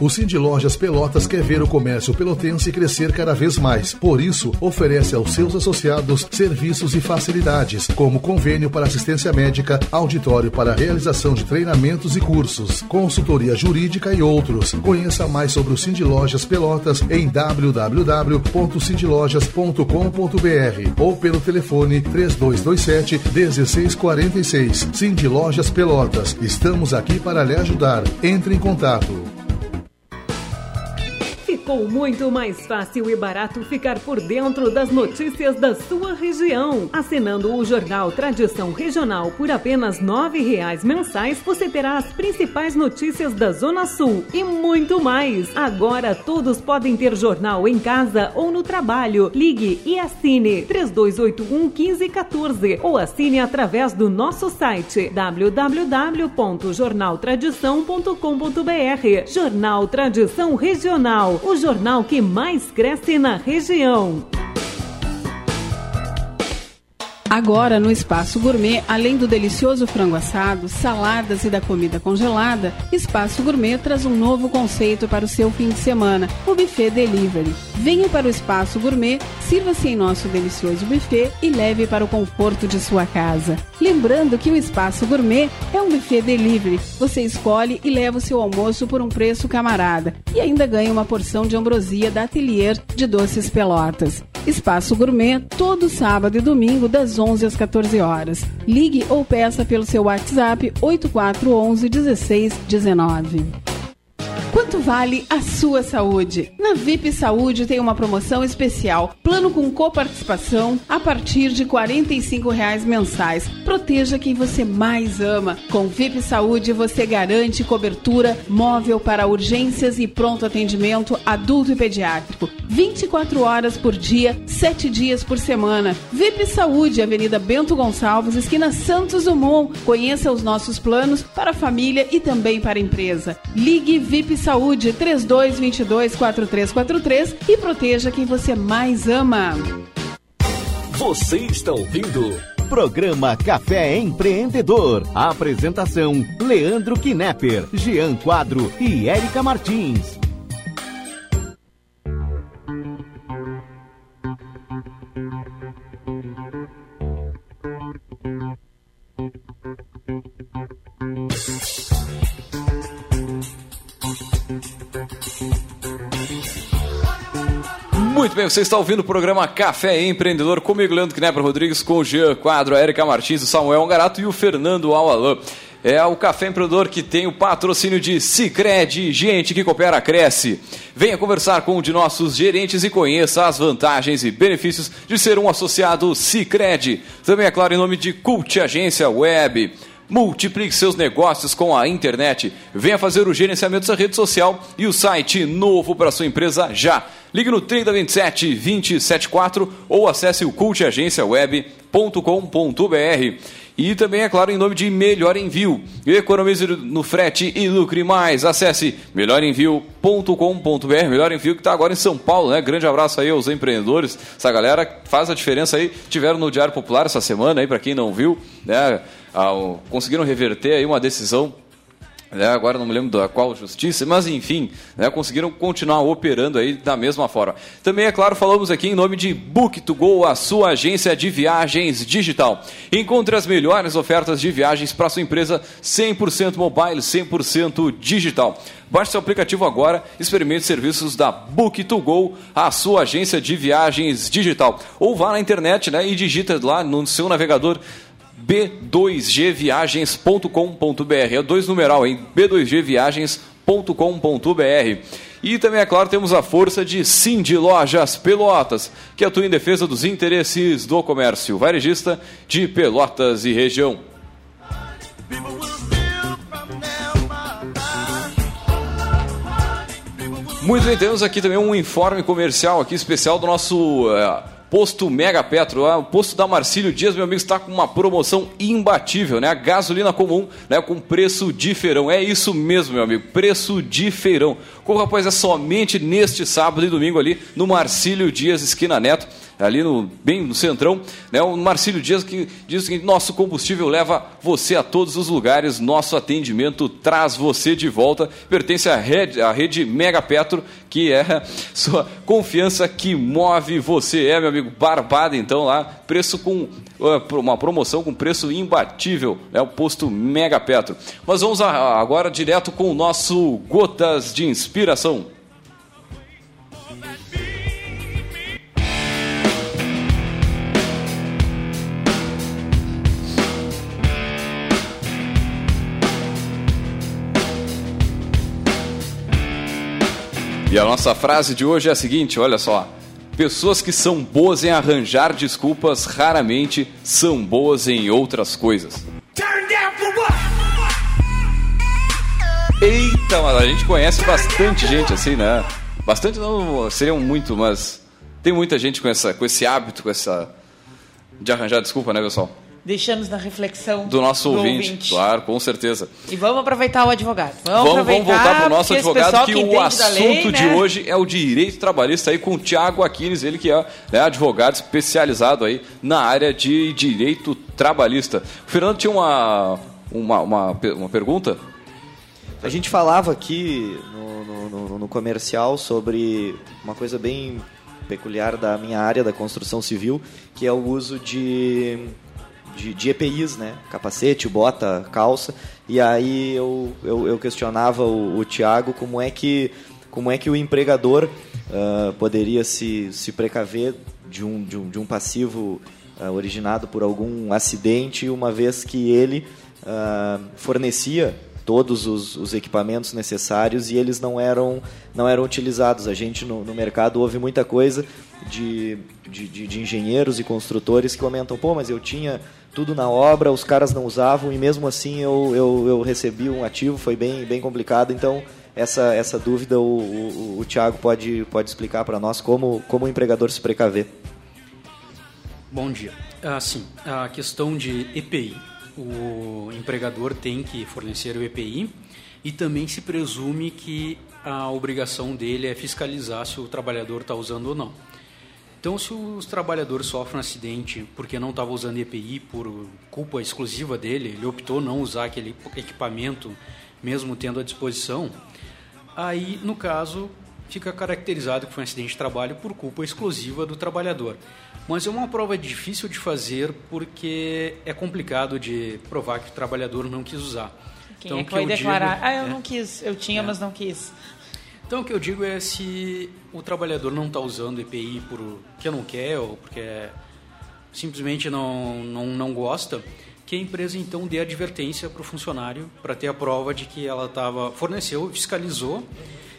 O Cindy Lojas Pelotas quer ver o comércio pelotense crescer cada vez mais. Por isso, oferece aos seus associados serviços e facilidades, como convênio para assistência médica, auditório para realização de treinamentos e cursos, consultoria jurídica e outros. Conheça mais sobre o Cindy Lojas Pelotas em www.cindylojas.com.br ou pelo telefone 3227 1646. Cindy Lojas Pelotas. Estamos aqui para lhe ajudar. Entre em contato. Ficou muito mais fácil e barato ficar por dentro das notícias da sua região. Assinando o jornal Tradição Regional por apenas R$ reais mensais, você terá as principais notícias da Zona Sul e muito mais. Agora todos podem ter jornal em casa ou no trabalho. Ligue e assine 3281 1514 ou assine através do nosso site www.jornaltradição.com.br. Jornal Tradição Regional, o jornal que mais cresce na região. Agora, no Espaço Gourmet, além do delicioso frango assado, saladas e da comida congelada, Espaço Gourmet traz um novo conceito para o seu fim de semana, o Buffet Delivery. Venha para o Espaço Gourmet, sirva-se em nosso delicioso buffet e leve para o conforto de sua casa. Lembrando que o Espaço Gourmet é um buffet delivery. Você escolhe e leva o seu almoço por um preço camarada e ainda ganha uma porção de ambrosia da Atelier de Doces Pelotas. Espaço Gourmet, todo sábado e domingo, das 11 às 14 horas. Ligue ou peça pelo seu WhatsApp 8411 1619. Quanto vale a sua saúde? Na VIP Saúde tem uma promoção especial. Plano com coparticipação a partir de 45 reais mensais. Proteja quem você mais ama. Com VIP Saúde você garante cobertura móvel para urgências e pronto atendimento adulto e pediátrico 24 horas por dia, 7 dias por semana. VIP Saúde, Avenida Bento Gonçalves, esquina Santos Dumont. Conheça os nossos planos para a família e também para a empresa. Ligue VIP Saúde 3222 4343 e proteja quem você mais ama. Você está ouvindo Programa Café Empreendedor. apresentação: Leandro Knepper, Jean Quadro e Érica Martins. Bem, você está ouvindo o programa Café Empreendedor comigo, Leandro Knepper Rodrigues, com o Jean Quadro, a Erika Martins, o Samuel Angarato e o Fernando Alalan. É o Café Empreendedor que tem o patrocínio de Cicred, gente que coopera, cresce. Venha conversar com um de nossos gerentes e conheça as vantagens e benefícios de ser um associado Cicred. Também, é claro, em nome de Cult Agência Web. Multiplique seus negócios com a internet. Venha fazer o gerenciamento da rede social e o site novo para sua empresa já. Ligue no 3027 274 ou acesse o cultagenciaweb.com.br. E também, é claro, em nome de Melhor Envio. Economize no frete e lucre mais. Acesse melhorenvio.com.br. Melhor Envio que está agora em São Paulo, né? Grande abraço aí aos empreendedores. Essa galera faz a diferença aí. Tiveram no Diário Popular essa semana aí, para quem não viu, né? Ah, conseguiram reverter aí uma decisão né, agora não me lembro da qual justiça, mas enfim, né, conseguiram continuar operando aí da mesma forma. Também, é claro, falamos aqui em nome de Book2Go, a sua agência de viagens digital. Encontre as melhores ofertas de viagens para sua empresa 100% mobile, 100% digital. Baixe seu aplicativo agora, experimente serviços da Book2Go, a sua agência de viagens digital. Ou vá na internet né, e digita lá no seu navegador b2gviagens.com.br. É dois numeral, hein? b2gviagens.com.br. E também, é claro, temos a força de Cindy Lojas Pelotas, que atua em defesa dos interesses do comércio varejista de Pelotas e região. Muito bem, temos aqui também um informe comercial aqui especial do nosso uh, Posto Mega Petro, o posto da Marcílio Dias, meu amigo, está com uma promoção imbatível, né? A gasolina comum, né? Com preço de feirão. É isso mesmo, meu amigo, preço de feirão. Corra, pois é somente neste sábado e domingo ali no Marcílio Dias, esquina Neto ali no, bem no centrão, né, o Marcílio Dias que diz seguinte, nosso combustível leva você a todos os lugares, nosso atendimento traz você de volta, pertence à rede, à rede Mega Petro, que é sua confiança que move você, é meu amigo, barbada então lá, preço com, uma promoção com preço imbatível, é né, o posto Mega Petro. Mas vamos agora direto com o nosso Gotas de Inspiração. E a nossa frase de hoje é a seguinte: olha só. Pessoas que são boas em arranjar desculpas raramente são boas em outras coisas. Eita, mas a gente conhece bastante gente assim, né? Bastante não seriam muito, mas tem muita gente com, essa, com esse hábito, com essa de arranjar desculpa, né, pessoal? Deixamos na reflexão do nosso do ouvinte, ouvinte, Claro, com certeza. E vamos aproveitar o advogado. Vamos, vamos, vamos voltar para o nosso advogado, que, que o assunto lei, de né? hoje é o direito trabalhista aí com o Tiago Aquines, ele que é né, advogado especializado aí na área de direito trabalhista. O Fernando tinha uma, uma, uma, uma pergunta? A gente falava aqui no, no, no comercial sobre uma coisa bem peculiar da minha área da construção civil, que é o uso de de, de EPIs, né? Capacete, bota, calça. E aí eu, eu, eu questionava o, o Tiago como é que como é que o empregador uh, poderia se, se precaver de um, de um, de um passivo uh, originado por algum acidente, uma vez que ele uh, fornecia todos os, os, equipamentos necessários e eles não eram, não eram utilizados. A gente no, no mercado ouve muita coisa de, de, de, engenheiros e construtores que comentam, pô, mas eu tinha tudo na obra, os caras não usavam e mesmo assim eu, eu, eu recebi um ativo, foi bem, bem complicado. Então essa, essa dúvida o, o, o Tiago pode, pode explicar para nós como, como o empregador se precaver. Bom dia. Ah, sim, a questão de EPI. O empregador tem que fornecer o EPI e também se presume que a obrigação dele é fiscalizar se o trabalhador está usando ou não. Então, se o trabalhador sofre um acidente porque não estava usando EPI por culpa exclusiva dele, ele optou não usar aquele equipamento mesmo tendo à disposição, aí, no caso, fica caracterizado que foi um acidente de trabalho por culpa exclusiva do trabalhador. Mas é uma prova difícil de fazer porque é complicado de provar que o trabalhador não quis usar. Quem então, é que, que vai declarar? Digo, ah, eu é, não quis, eu tinha, é. mas não quis. Então, o que eu digo é se o trabalhador não está usando EPI porque não quer ou porque simplesmente não, não, não gosta, que a empresa então dê advertência para o funcionário para ter a prova de que ela estava forneceu, fiscalizou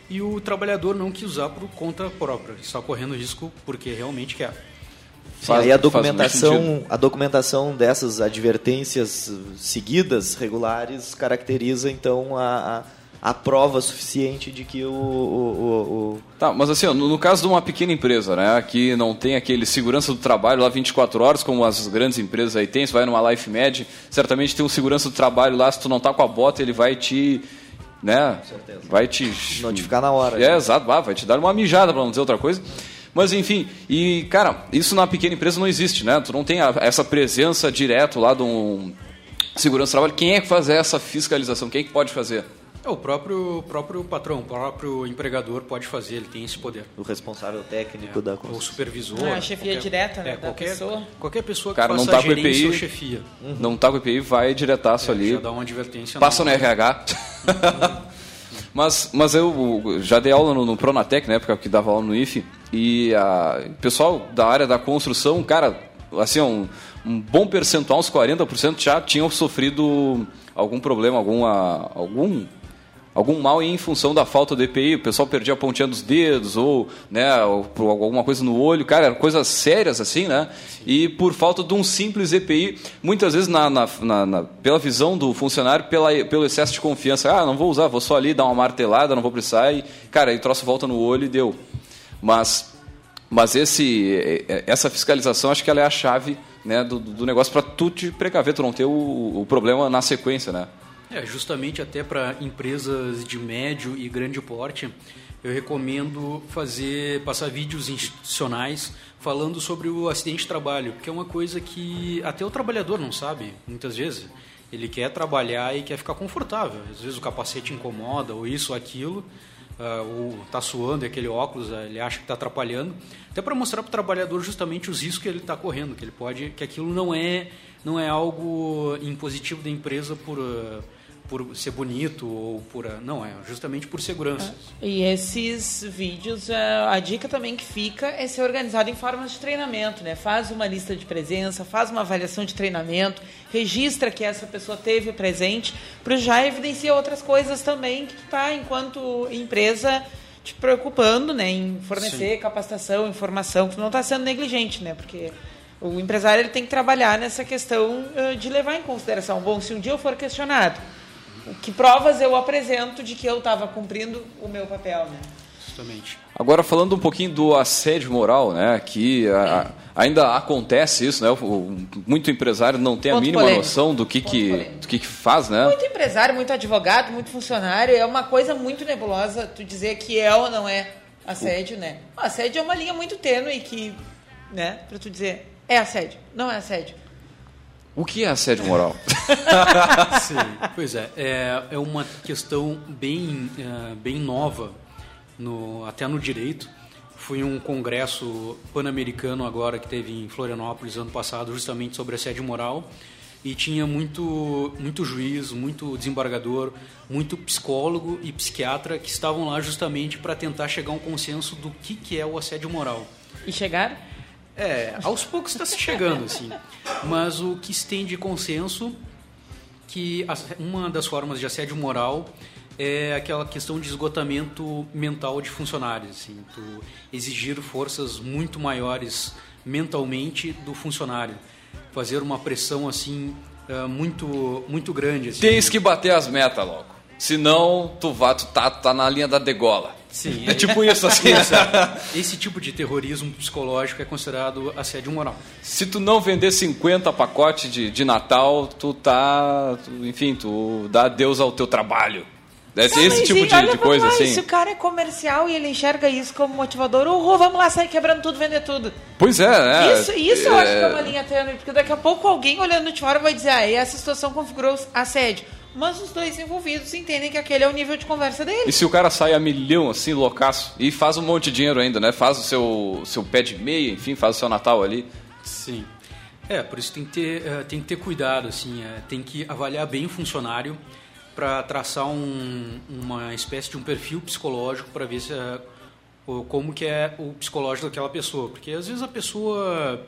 e o trabalhador não quis usar por conta própria, está correndo risco porque realmente quer. Sim, aí a documentação, a documentação dessas advertências seguidas, regulares, caracteriza então a, a a prova suficiente de que o, o, o, Tá, mas assim, no, no, caso de uma pequena empresa, né, que não tem aquele segurança do trabalho lá 24 horas, como as grandes empresas aí têm, você vai numa Life Med, certamente tem um segurança do trabalho lá, se tu não tá com a bota, ele vai te né, vai te notificar na hora. É, exato, vai te dar uma mijada para não dizer outra coisa. Mas enfim, e cara, isso na pequena empresa não existe, né? Tu não tem a, essa presença direto lá de um segurança do trabalho. Quem é que faz essa fiscalização? Quem é que pode fazer? É, o próprio, próprio patrão, o próprio empregador pode fazer, ele tem esse poder. O responsável técnico é, da construção. O supervisor. Ah, a chefia qualquer, direta né, é, qualquer, pessoa. Qualquer pessoa que Cara, faça não tá com EPI, ou chefia. Uhum. Não tá com EPI, vai diretaço é, ali. Já dá uma advertência. Passa no RH. mas, mas eu já dei aula no, no Pronatec, na época que dava aula no IFE, e o pessoal da área da construção, cara, assim, um, um bom percentual, uns 40% já tinham sofrido algum problema, alguma, algum algum mal em função da falta do EPI, o pessoal perdia a pontinha dos dedos ou, né, ou alguma coisa no olho, cara, coisas sérias assim, né? E por falta de um simples EPI, muitas vezes na, na, na, pela visão do funcionário, pela, pelo excesso de confiança, ah, não vou usar, vou só ali dar uma martelada, não vou precisar, e, cara, aí o troço volta no olho e deu. Mas, mas esse, essa fiscalização, acho que ela é a chave né, do, do negócio para tu te precaver, tu não ter o, o problema na sequência, né? É, justamente até para empresas de médio e grande porte, eu recomendo fazer passar vídeos institucionais falando sobre o acidente de trabalho, porque é uma coisa que até o trabalhador não sabe, muitas vezes. Ele quer trabalhar e quer ficar confortável. Às vezes o capacete incomoda, ou isso ou aquilo, uh, ou está suando aquele óculos uh, ele acha que está atrapalhando. Até para mostrar para o trabalhador justamente os riscos que ele está correndo, que ele pode, que aquilo não é, não é algo impositivo da empresa por. Por ser bonito ou por não é justamente por segurança. É. e esses vídeos é, a dica também que fica é ser organizado em formas de treinamento né? Faz uma lista de presença faz uma avaliação de treinamento registra que essa pessoa teve presente para já evidenciar outras coisas também que está enquanto empresa te preocupando né? Em fornecer Sim. capacitação informação que não está sendo negligente né? Porque o empresário ele tem que trabalhar nessa questão uh, de levar em consideração. Bom se um dia eu for questionado que provas eu apresento de que eu estava cumprindo o meu papel, né? Justamente. Agora falando um pouquinho do assédio moral, né, que a, ainda acontece isso, né? O, muito empresário não tem Ponto a mínima polêmico. noção do que que, do que que faz, né? Muito empresário, muito advogado, muito funcionário, é uma coisa muito nebulosa tu dizer que é ou não é assédio, o... né? O assédio é uma linha muito tênue que, né, para tu dizer é assédio, não é assédio. O que é assédio moral? Sim, pois é, é, é uma questão bem, é, bem nova, no, até no direito. Fui um congresso pan-americano agora que teve em Florianópolis ano passado, justamente sobre assédio moral, e tinha muito, muito juiz, muito desembargador, muito psicólogo e psiquiatra que estavam lá justamente para tentar chegar a um consenso do que, que é o assédio moral. E chegaram? É, aos poucos está se chegando, assim. Mas o que se tem de consenso que uma das formas de assédio moral é aquela questão de esgotamento mental de funcionários, assim, tu exigir forças muito maiores mentalmente do funcionário, fazer uma pressão assim eh, muito muito grande. Assim. Tens que bater as metas logo. senão tu, vai, tu tá, tá na linha da degola. Sim. É, é tipo isso, assim. Esse tipo de terrorismo psicológico é considerado assédio moral. Se tu não vender 50 pacotes de, de Natal, tu tá. Tu, enfim, tu dá adeus ao teu trabalho. Esse, não, esse tipo de, de coisa, lá, assim. Se o cara é comercial e ele enxerga isso como motivador, oh, vamos lá sair quebrando tudo, vender tudo. Pois é, é. Isso, isso é, eu acho que é uma linha tênue, porque daqui a pouco alguém olhando de fora vai dizer, ah, essa situação configurou assédio. Mas os dois envolvidos entendem que aquele é o nível de conversa deles. E se o cara sai a milhão, assim, loucaço, e faz um monte de dinheiro ainda, né? Faz o seu, seu pé de meia, enfim, faz o seu Natal ali. Sim. É, por isso tem que ter, uh, tem que ter cuidado, assim, uh, tem que avaliar bem o funcionário para traçar um, uma espécie de um perfil psicológico para ver se, uh, como que é o psicológico daquela pessoa. Porque às vezes a pessoa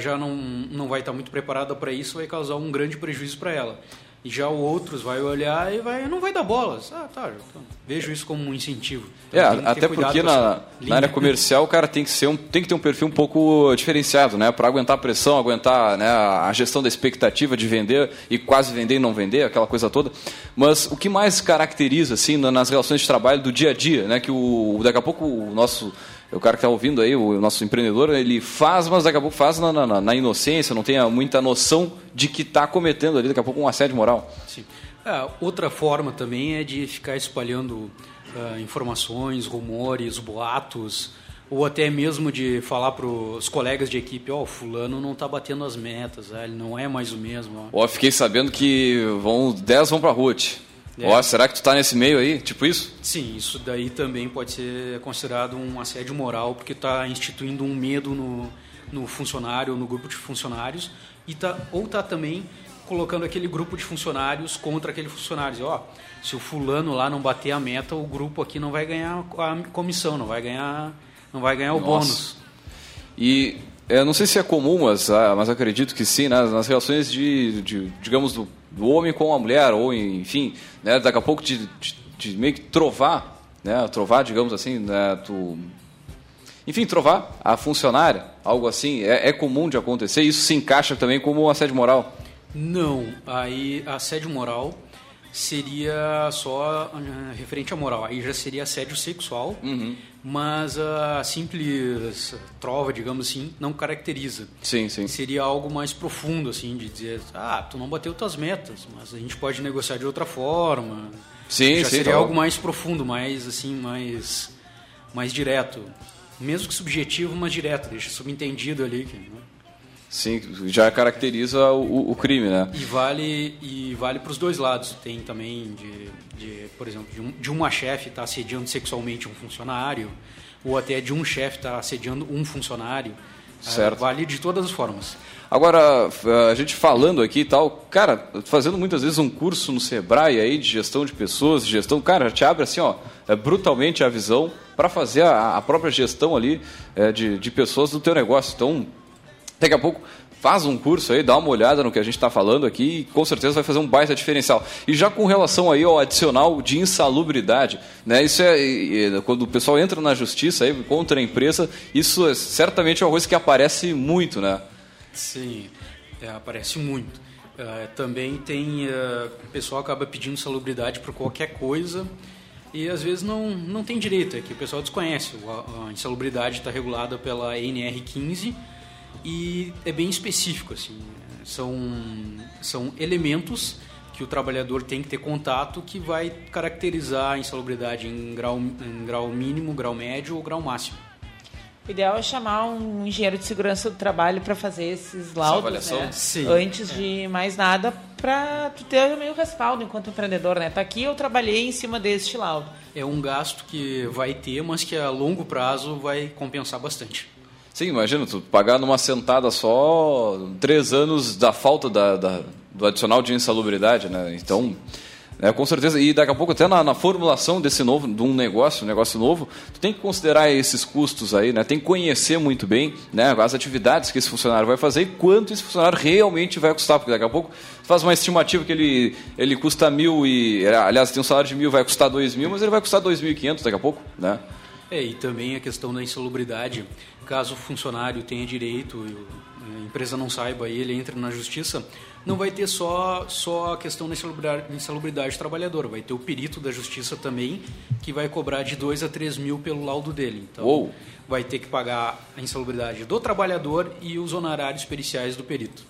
já não, não vai estar muito preparada para isso, vai causar um grande prejuízo para ela. E já o outros vai olhar e vai, não vai dar bolas. Ah, tá. Então, vejo isso como um incentivo. Então, é, até porque na, na, área comercial o cara tem que, ser um, tem que ter um perfil um pouco diferenciado, né? Para aguentar a pressão, aguentar né, a gestão da expectativa de vender e quase vender e não vender, aquela coisa toda. Mas o que mais caracteriza, assim, nas relações de trabalho do dia a dia, né? Que o, daqui a pouco o nosso o cara que está ouvindo aí, o nosso empreendedor, ele faz, mas daqui a pouco faz na, na, na inocência, não tem muita noção de que está cometendo ali, daqui a pouco, um assédio moral. Sim. É, outra forma também é de ficar espalhando uh, informações, rumores, boatos, ou até mesmo de falar para os colegas de equipe, ó, oh, fulano não está batendo as metas, né? ele não é mais o mesmo. Ó, oh, fiquei sabendo que vão 10 vão para a Ruth. É. Ó, será que tu está nesse meio aí? Tipo isso? Sim, isso daí também pode ser considerado um assédio moral, porque está instituindo um medo no, no funcionário, no grupo de funcionários, e tá, ou está também colocando aquele grupo de funcionários contra aquele funcionário. Ó, se o fulano lá não bater a meta, o grupo aqui não vai ganhar a comissão, não vai ganhar, não vai ganhar o Nossa. bônus. E eu não sei se é comum, mas, ah, mas acredito que sim, nas, nas relações de, de digamos, do do homem com a mulher, ou enfim, né, daqui a pouco de, meio que trovar, né, trovar, digamos assim, né, tu, enfim, trovar a funcionária, algo assim, é, é comum de acontecer, isso se encaixa também como assédio moral? Não, aí assédio moral seria só uh, referente à moral, aí já seria assédio sexual, uhum. Mas a simples trova, digamos assim, não caracteriza. Sim, sim. Seria algo mais profundo, assim, de dizer, ah, tu não bateu tuas metas, mas a gente pode negociar de outra forma. Sim, já sim. Seria tá algo mais profundo, mais, assim, mais, mais direto. Mesmo que subjetivo, mas direto, deixa subentendido ali. Que, né? Sim, já caracteriza o, o crime, né? E vale e vale para os dois lados. Tem também de, de por exemplo, de, um, de uma chefe estar tá assediando sexualmente um funcionário, ou até de um chefe estar tá assediando um funcionário. É, certo. vale de todas as formas. Agora, a gente falando aqui e tal, cara, fazendo muitas vezes um curso no Sebrae aí de gestão de pessoas, de gestão, cara, te abre assim, ó, é, brutalmente a visão para fazer a, a, própria gestão ali é, de, de pessoas do teu negócio. Então, Daqui a pouco faz um curso aí, dá uma olhada no que a gente está falando aqui e com certeza vai fazer um baita diferencial. E já com relação aí ao adicional de insalubridade, né? Isso é quando o pessoal entra na justiça aí contra a empresa, isso é, certamente é uma coisa que aparece muito, né? Sim, é, aparece muito. Uh, também tem uh, o pessoal acaba pedindo salubridade por qualquer coisa e às vezes não, não tem direito, é que o pessoal desconhece. A, a insalubridade está regulada pela NR15 e é bem específico assim são são elementos que o trabalhador tem que ter contato que vai caracterizar a insalubridade em grau em grau mínimo grau médio ou grau máximo o ideal é chamar um engenheiro de segurança do trabalho para fazer esses laudos, né? Antes é. de mais nada, para tu ter meio respaldo enquanto empreendedor, né? Tá aqui, eu trabalhei em cima deste laudo. É um gasto que vai ter, mas que a longo prazo vai compensar bastante. Sim, imagina, tu pagar numa sentada só três anos da falta da, da do adicional de insalubridade, né? Então, é, com certeza, e daqui a pouco até na, na, formulação desse novo, de um negócio, um negócio novo, tu tem que considerar esses custos aí, né? Tem que conhecer muito bem né, as atividades que esse funcionário vai fazer e quanto esse funcionário realmente vai custar, porque daqui a pouco tu faz uma estimativa que ele, ele custa mil e, aliás, tem um salário de mil, vai custar dois mil, mas ele vai custar dois mil e quinhentos daqui a pouco, né? É, e também a questão da insalubridade, caso o funcionário tenha direito e a empresa não saiba e ele entre na justiça, não vai ter só, só a questão da insalubridade, insalubridade do trabalhador, vai ter o perito da justiça também, que vai cobrar de 2 a 3 mil pelo laudo dele. Então, Uou. vai ter que pagar a insalubridade do trabalhador e os honorários periciais do perito.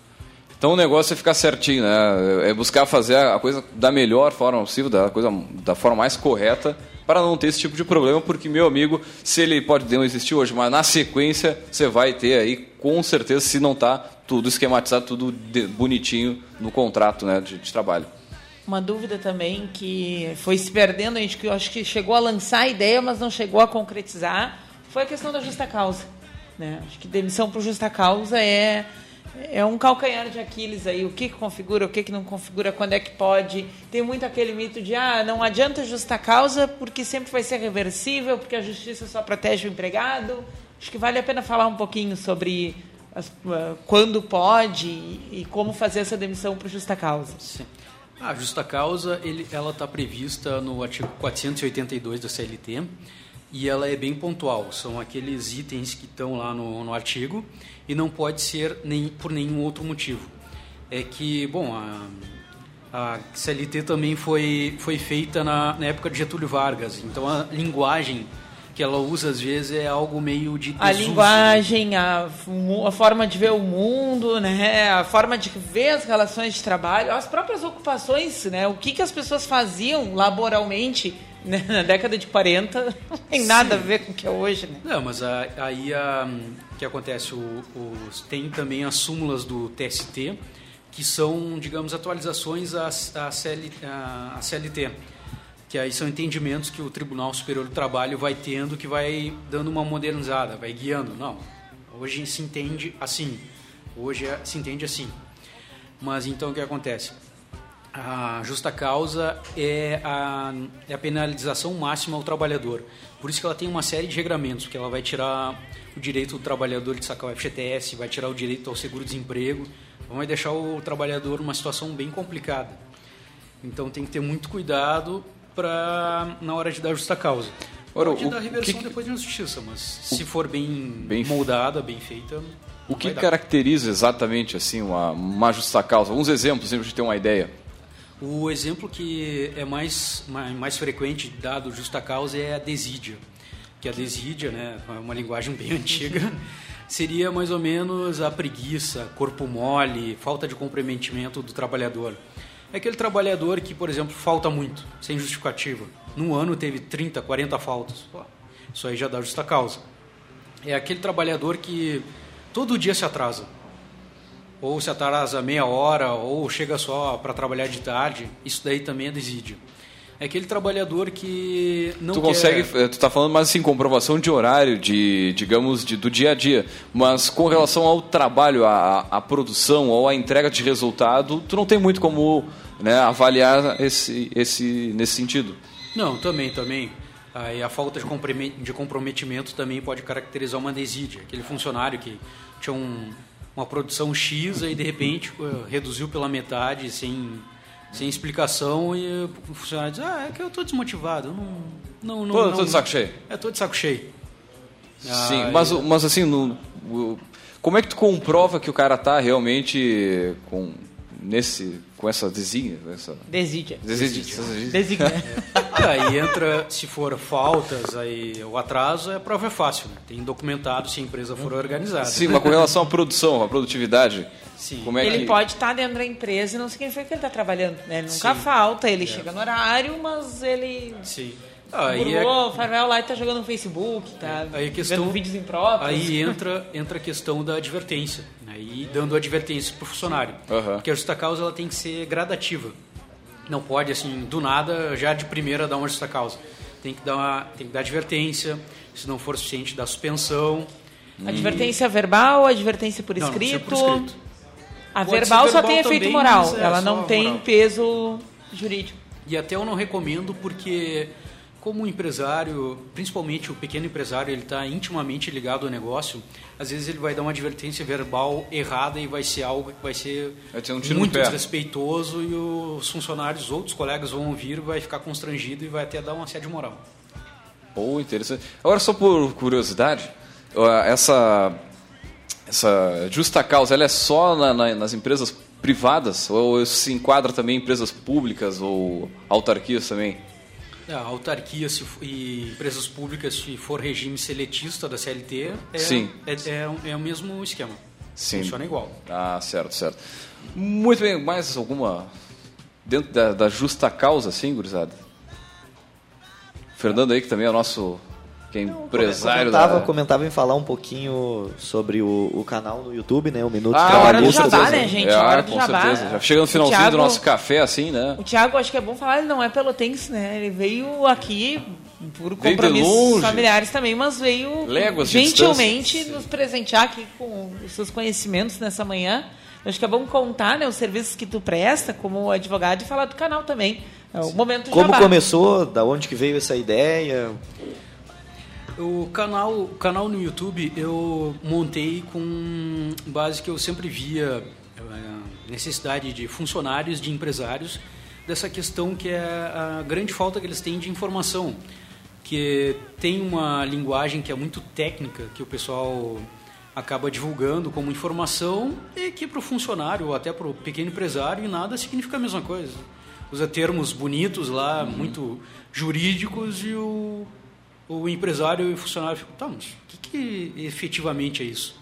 Então o negócio é ficar certinho, né? É buscar fazer a coisa da melhor forma possível, da coisa da forma mais correta, para não ter esse tipo de problema, porque meu amigo, se ele pode não existir hoje, mas na sequência você vai ter aí com certeza se não está tudo esquematizado, tudo bonitinho no contrato, né, de, de trabalho. Uma dúvida também que foi se perdendo, a gente que acho que chegou a lançar a ideia, mas não chegou a concretizar, foi a questão da justa causa. Né? Acho que demissão por justa causa é é um calcanhar de Aquiles aí, o que, que configura, o que, que não configura, quando é que pode. Tem muito aquele mito de, ah, não adianta justa causa porque sempre vai ser reversível, porque a justiça só protege o empregado. Acho que vale a pena falar um pouquinho sobre as, uh, quando pode e, e, como fazer essa demissão por justa causa. Sim. A justa causa, ele, ela está prevista no artigo 482 da CLT e ela é bem pontual. São aqueles itens que estão lá no, no artigo e não pode ser nem, por nenhum outro motivo. É que, bom, a, a CLT também foi, foi feita na, na época de Getúlio Vargas, então a linguagem que ela usa às vezes é algo meio de desuso. a linguagem a, a forma de ver o mundo né a forma de ver as relações de trabalho as próprias ocupações né o que que as pessoas faziam laboralmente né, na década de 40 não tem nada Sim. a ver com o que é hoje né? não mas aí a, que acontece? O, tem também as súmulas do TST, que são, digamos, atualizações à, à, CL, à, à CLT, que aí são entendimentos que o Tribunal Superior do Trabalho vai tendo, que vai dando uma modernizada, vai guiando. Não, hoje se entende assim, hoje é, se entende assim. Mas então o que acontece? A justa causa é a, é a penalização máxima ao trabalhador. Por isso que ela tem uma série de regramentos, que ela vai tirar o direito do trabalhador de sacar o FGTS, vai tirar o direito ao seguro-desemprego, vai deixar o trabalhador numa situação bem complicada. Então tem que ter muito cuidado para na hora de dar justa causa. Ora, Pode o, dar reversão que, depois de justiça, mas o, se for bem, bem moldada, bem feita. O que caracteriza exatamente assim uma, uma justa causa? Alguns exemplos, para a gente ter uma ideia. O exemplo que é mais, mais, frequente dado justa causa é a desídia que a desídia, né, é uma linguagem bem antiga, seria mais ou menos a preguiça, corpo mole, falta de comprometimento do trabalhador. É aquele trabalhador que, por exemplo, falta muito, sem justificativa. Num ano teve 30, 40 faltas. Isso aí já dá justa causa. É aquele trabalhador que todo dia se atrasa. Ou se atrasa meia hora, ou chega só para trabalhar de tarde. Isso daí também é desídia. É aquele trabalhador que não tu quer... consegue eh, tu está falando mais assim comprovação de horário de digamos de, do dia a dia mas com relação ao trabalho à, à produção ou à entrega de resultado tu não tem muito como né, avaliar esse esse nesse sentido não também também aí a falta de comprometimento também pode caracterizar uma desídia aquele funcionário que tinha um, uma produção x e de repente eh, reduziu pela metade sem sem explicação e o funcionário diz, ah, é que eu estou desmotivado, não... não, não, tô, não, tô de saco cheio. É, tô de saco cheio. Sim, ah, mas, mas assim, no, como é que tu comprova que o cara está realmente com nesse com essa desígnia, essa desídia, desídia, desígnia. É. aí entra se for faltas, aí o atraso, a prova é fácil, né? tem documentado se a empresa for organizada. Sim, mas com relação à produção, à produtividade, Sim. Como é ele que... pode estar dentro da empresa e não significa que ele está trabalhando. Né? Ele nunca Sim. falta, ele é. chega no horário, mas ele. Sim. Aí é... o Farvel lá está jogando no Facebook, tá aí questão, vendo vídeos impróprios. Aí entra, entra a questão da advertência, né? e dando advertência para o funcionário. Uhum. Porque a justa causa ela tem que ser gradativa. Não pode, assim, do nada, já de primeira dar uma justa causa. Tem que dar, uma, tem que dar advertência, se não for suficiente, dar suspensão. Advertência e... verbal, advertência por escrito. Não, não por escrito. A verbal, verbal só tem efeito moral, é, ela não tem moral. peso jurídico. E até eu não recomendo porque como o empresário, principalmente o pequeno empresário, ele está intimamente ligado ao negócio, às vezes ele vai dar uma advertência verbal errada e vai ser algo que vai ser um muito desrespeitoso e os funcionários, outros colegas vão ouvir, vai ficar constrangido e vai até dar uma assédio moral. Pô, interessante. Agora, só por curiosidade, essa essa justa causa ela é só na, na, nas empresas privadas? Ou se enquadra também em empresas públicas ou autarquias também? É, autarquias e empresas públicas, se for regime seletista da CLT, é, Sim. É, é, é o mesmo esquema. Sim. Funciona igual. Ah, certo, certo. Muito bem, mais alguma dentro da, da justa causa, sim, gurizada? Fernando aí, que também é nosso que é empresário comentava, da... comentava em falar um pouquinho sobre o, o canal no YouTube, né? O Minuto ah, Trabalhista. Hora do jabá, né, gente? É, hora do com jabá. certeza. Já chega no finalzinho Thiago, do nosso café, assim, né? O Thiago, acho que é bom falar, ele não é pelotense, né? Ele veio aqui por compromissos familiares também, mas veio Léguas gentilmente nos presentear aqui com os seus conhecimentos nessa manhã. Acho que é bom contar né, os serviços que tu presta como advogado e falar do canal também. É o momento Como jabá. começou, da onde que veio essa ideia? O canal, o canal no YouTube eu montei com base que eu sempre via é, necessidade de funcionários, de empresários, dessa questão que é a grande falta que eles têm de informação, que tem uma linguagem que é muito técnica, que o pessoal acaba divulgando como informação e que para o funcionário ou até para o pequeno empresário nada significa a mesma coisa. Usa termos bonitos lá, uhum. muito jurídicos e o o empresário e o funcionário ficam, tá, mas o que, que efetivamente é isso?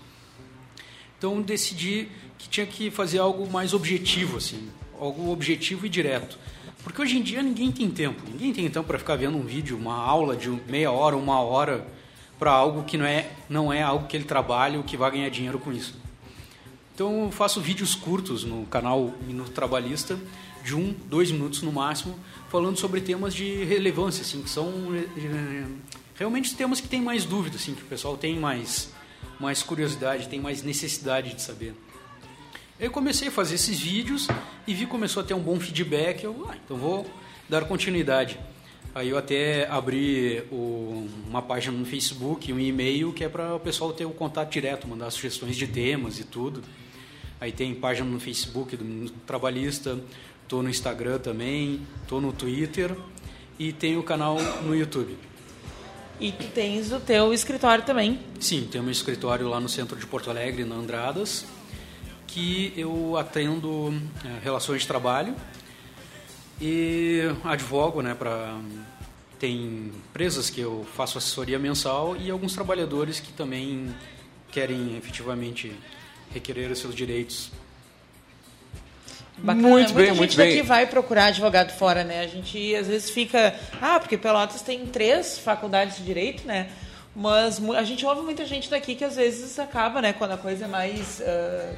Então decidi que tinha que fazer algo mais objetivo, assim, algo objetivo e direto. Porque hoje em dia ninguém tem tempo, ninguém tem tempo para ficar vendo um vídeo, uma aula de meia hora, uma hora, para algo que não é, não é algo que ele trabalha ou que vai ganhar dinheiro com isso. Então eu faço vídeos curtos no canal Minuto Trabalhista, de um, dois minutos no máximo, falando sobre temas de relevância, assim, que são é, realmente temas que tem mais dúvida, assim, que o pessoal tem mais, mais curiosidade, tem mais necessidade de saber. Eu comecei a fazer esses vídeos e vi começou a ter um bom feedback, eu, ah, então vou dar continuidade. Aí eu até abri o, uma página no Facebook, um e-mail, que é para o pessoal ter o contato direto, mandar sugestões de temas e tudo. Aí tem página no Facebook do Trabalhista, Estou no Instagram também, estou no Twitter e tenho o canal no YouTube. E tu tens o teu escritório também? Sim, tenho meu escritório lá no centro de Porto Alegre, na Andradas, que eu atendo é, relações de trabalho e advogo, né, para tem empresas que eu faço assessoria mensal e alguns trabalhadores que também querem efetivamente requerer os seus direitos Bacana. Muito bem, muito bem. Muita gente daqui vai procurar advogado fora, né? A gente às vezes fica, ah, porque Pelotas tem três faculdades de direito, né? Mas a gente ouve muita gente daqui que às vezes acaba, né, quando a coisa é mais, uh,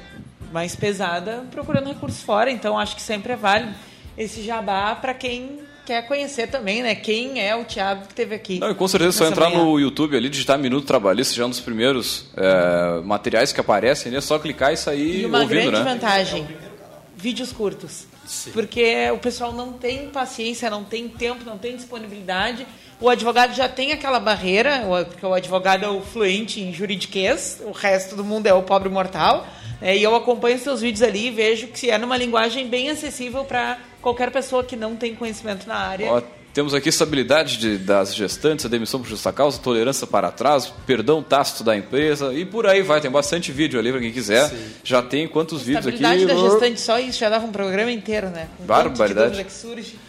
mais pesada, procurando recursos fora. Então acho que sempre é válido esse jabá para quem quer conhecer também, né? Quem é o Thiago que teve aqui. Não, e com certeza só entrar manhã. no YouTube ali, digitar Minuto Trabalhista, já é um dos primeiros é, materiais que aparecem, né? É só clicar e sair e uma ouvindo, grande né? vantagem vídeos curtos. Sim. Porque o pessoal não tem paciência, não tem tempo, não tem disponibilidade. O advogado já tem aquela barreira, porque o advogado é o fluente em juridiquês, o resto do mundo é o pobre mortal. É, e eu acompanho seus vídeos ali e vejo que é numa linguagem bem acessível para qualquer pessoa que não tem conhecimento na área. Temos aqui estabilidade de, das gestantes, a demissão por justa causa, tolerância para atraso, perdão tácito da empresa e por aí vai. Tem bastante vídeo ali para quem quiser. Sim. Já tem quantos vídeos aqui? Estabilidade da gestante só isso já dava um programa inteiro, né? Com Barbaridade. que surge.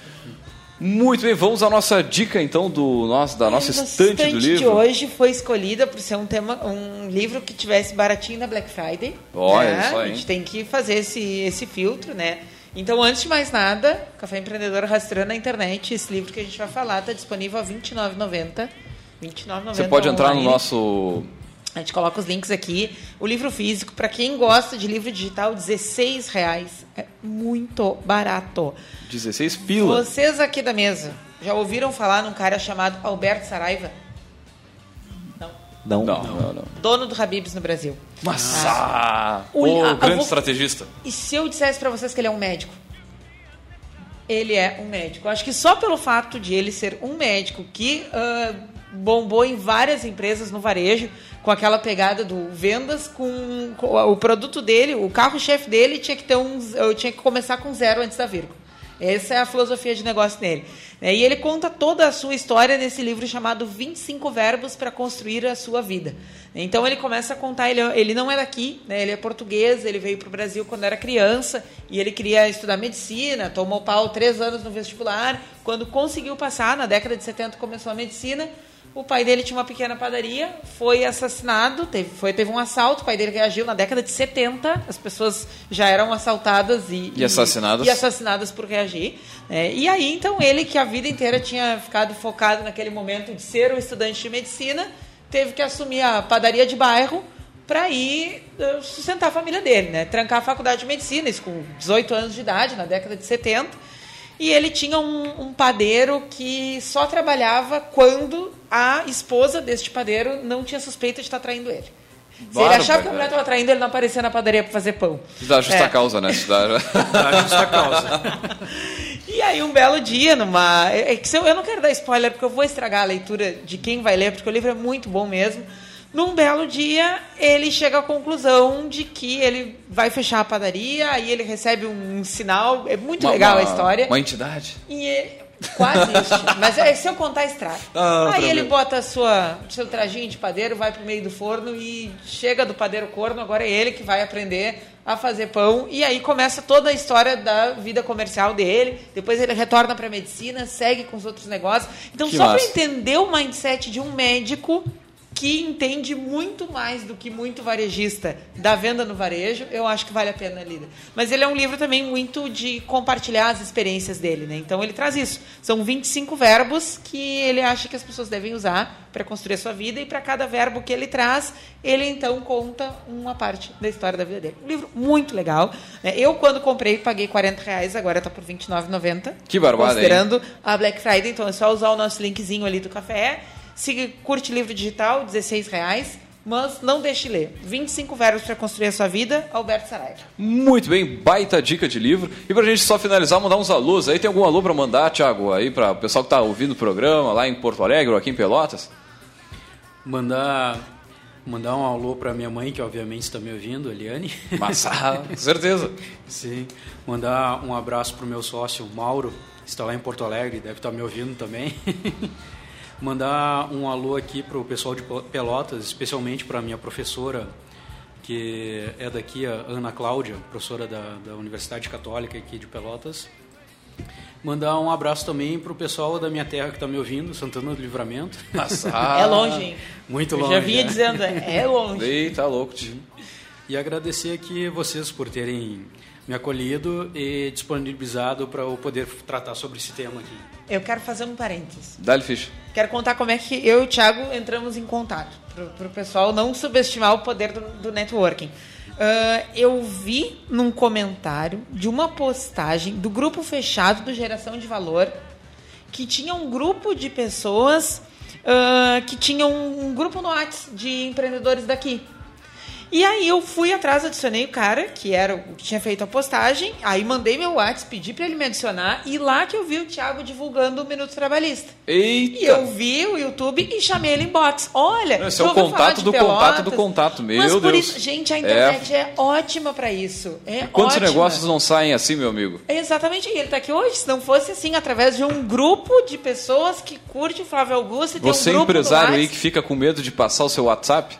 Muito bem, vamos à nossa dica então do nosso, da nossa estante, estante do livro. de hoje foi escolhida por ser um tema, um livro que tivesse baratinho na Black Friday. Olha né? só, hein? A gente tem que fazer esse, esse filtro, né? Então, antes de mais nada, Café Empreendedor rastreando na internet, esse livro que a gente vai falar está disponível a R$ 29,90. 29,90 Você pode entrar no nosso a gente coloca os links aqui. O livro físico, para quem gosta de livro digital, R$ reais. É muito barato. 16 pila. Vocês aqui da mesa já ouviram falar num cara chamado Alberto Saraiva? Não. Não, não, não. Dono do Habibs no Brasil. Mas, ah, o, o grande vou... estrategista. E se eu dissesse para vocês que ele é um médico? Ele é um médico. Acho que só pelo fato de ele ser um médico que uh, bombou em várias empresas no varejo, com aquela pegada do vendas com, com o produto dele, o carro-chefe dele tinha que ter um, eu tinha que começar com zero antes da vírgula. Essa é a filosofia de negócio dele. É, e ele conta toda a sua história nesse livro chamado 25 Verbos para Construir a Sua Vida. Então ele começa a contar, ele, ele não é daqui, né? ele é português, ele veio para o Brasil quando era criança e ele queria estudar medicina, tomou pau três anos no vestibular. Quando conseguiu passar, na década de 70 começou a medicina, o pai dele tinha uma pequena padaria, foi assassinado, teve, foi, teve um assalto, o pai dele reagiu na década de 70, as pessoas já eram assaltadas e, e assassinadas. E, e assassinadas por reagir. É, e aí, então, ele que a vida inteira tinha ficado focado naquele momento de ser um estudante de medicina, teve que assumir a padaria de bairro para ir uh, sustentar a família dele, né? Trancar a faculdade de medicina, isso com 18 anos de idade, na década de 70 e ele tinha um, um, padeiro que só trabalhava quando a esposa deste padeiro não tinha suspeita de estar traindo ele. Se ele achava que a mulher estava traindo, ele não aparecia na padaria para fazer pão. Isso dá justa é. causa, né? Isso dá, dá justa causa. e aí, um belo dia, numa. É, é que eu não quero dar spoiler, porque eu vou estragar a leitura de quem vai ler, porque o livro é muito bom mesmo. Num belo dia, ele chega à conclusão de que ele vai fechar a padaria, aí ele recebe um, sinal. É muito uma, legal uma, a história. Uma entidade. E é, quase isso. Mas é, se eu contar, estraga. Ah, aí ele bota sua, seu trajinho de padeiro, vai pro meio do forno e chega do padeiro corno. Agora é ele que vai aprender a fazer pão. E aí começa toda a história da vida comercial dele. Depois ele retorna para medicina, segue com os outros negócios. Então, que só para entender o mindset de um médico que entende muito mais do que muito varejista da venda no varejo, eu acho que vale a pena ler. Mas ele é um livro também muito de compartilhar as experiências dele, né? Então ele traz isso. São 25 verbos que ele acha que as pessoas devem usar para construir a sua vida e para cada verbo que ele traz, ele então conta uma parte da história da vida dele. Um livro muito legal. Né? Eu, quando comprei, paguei 40 reais, agora está por R$29,90. Que barbada, Considerando hein? a Black Friday, então é só usar o nosso linkzinho ali do café se curte livro digital, 16 reais. Mas não deixe ler. 25 verbos para construir a sua vida, Alberto Saraiva. Muito bem, baita dica de livro. E para a gente só finalizar, mandar uns alôs. Aí tem algum alô para mandar, Thiago, aí para o pessoal que está ouvindo o programa lá em Porto Alegre ou aqui em Pelotas? Mandar mandar um alô para minha mãe, que obviamente está me ouvindo, Eliane. Massa, com certeza. Sim. Mandar um abraço para o meu sócio, Mauro, que está lá em Porto Alegre, deve estar tá me ouvindo também. Mandar um alô aqui para o pessoal de Pelotas, especialmente para a minha professora, que é daqui, a Ana Cláudia, professora da, da Universidade Católica aqui de Pelotas. Mandar um abraço também para o pessoal da minha terra que está me ouvindo, Santana do Livramento. Nossa. é longe, hein? Muito longe. Eu já vinha é. dizendo, é longe. Eita, louco, tio. E agradecer aqui vocês por terem me acolhido e disponibilizado para eu poder tratar sobre esse tema aqui. Eu quero fazer um parênteses. Dá-lhe ficha. Quero contar como é que eu e o Thiago entramos em contato, para o pessoal não subestimar o poder do, do networking. Uh, eu vi num comentário de uma postagem do grupo fechado do Geração de Valor que tinha um grupo de pessoas uh, que tinham um, um grupo no WhatsApp de empreendedores daqui. E aí eu fui atrás, adicionei o cara, que era o que tinha feito a postagem, aí mandei meu WhatsApp, pedi para ele me adicionar, e lá que eu vi o Thiago divulgando o Minuto Trabalhista. Eita. E eu vi o YouTube e chamei ele em box. Olha, esse é o contato do Pelotas, contato do contato, meu mas por Deus. Isso, gente, a internet é, é ótima para isso. É Quantos ótima. negócios não saem assim, meu amigo? Exatamente, e ele tá aqui hoje. Se não fosse assim, através de um grupo de pessoas que curte o Flávio Augusto e Você tem um grupo empresário aí que fica com medo de passar o seu WhatsApp?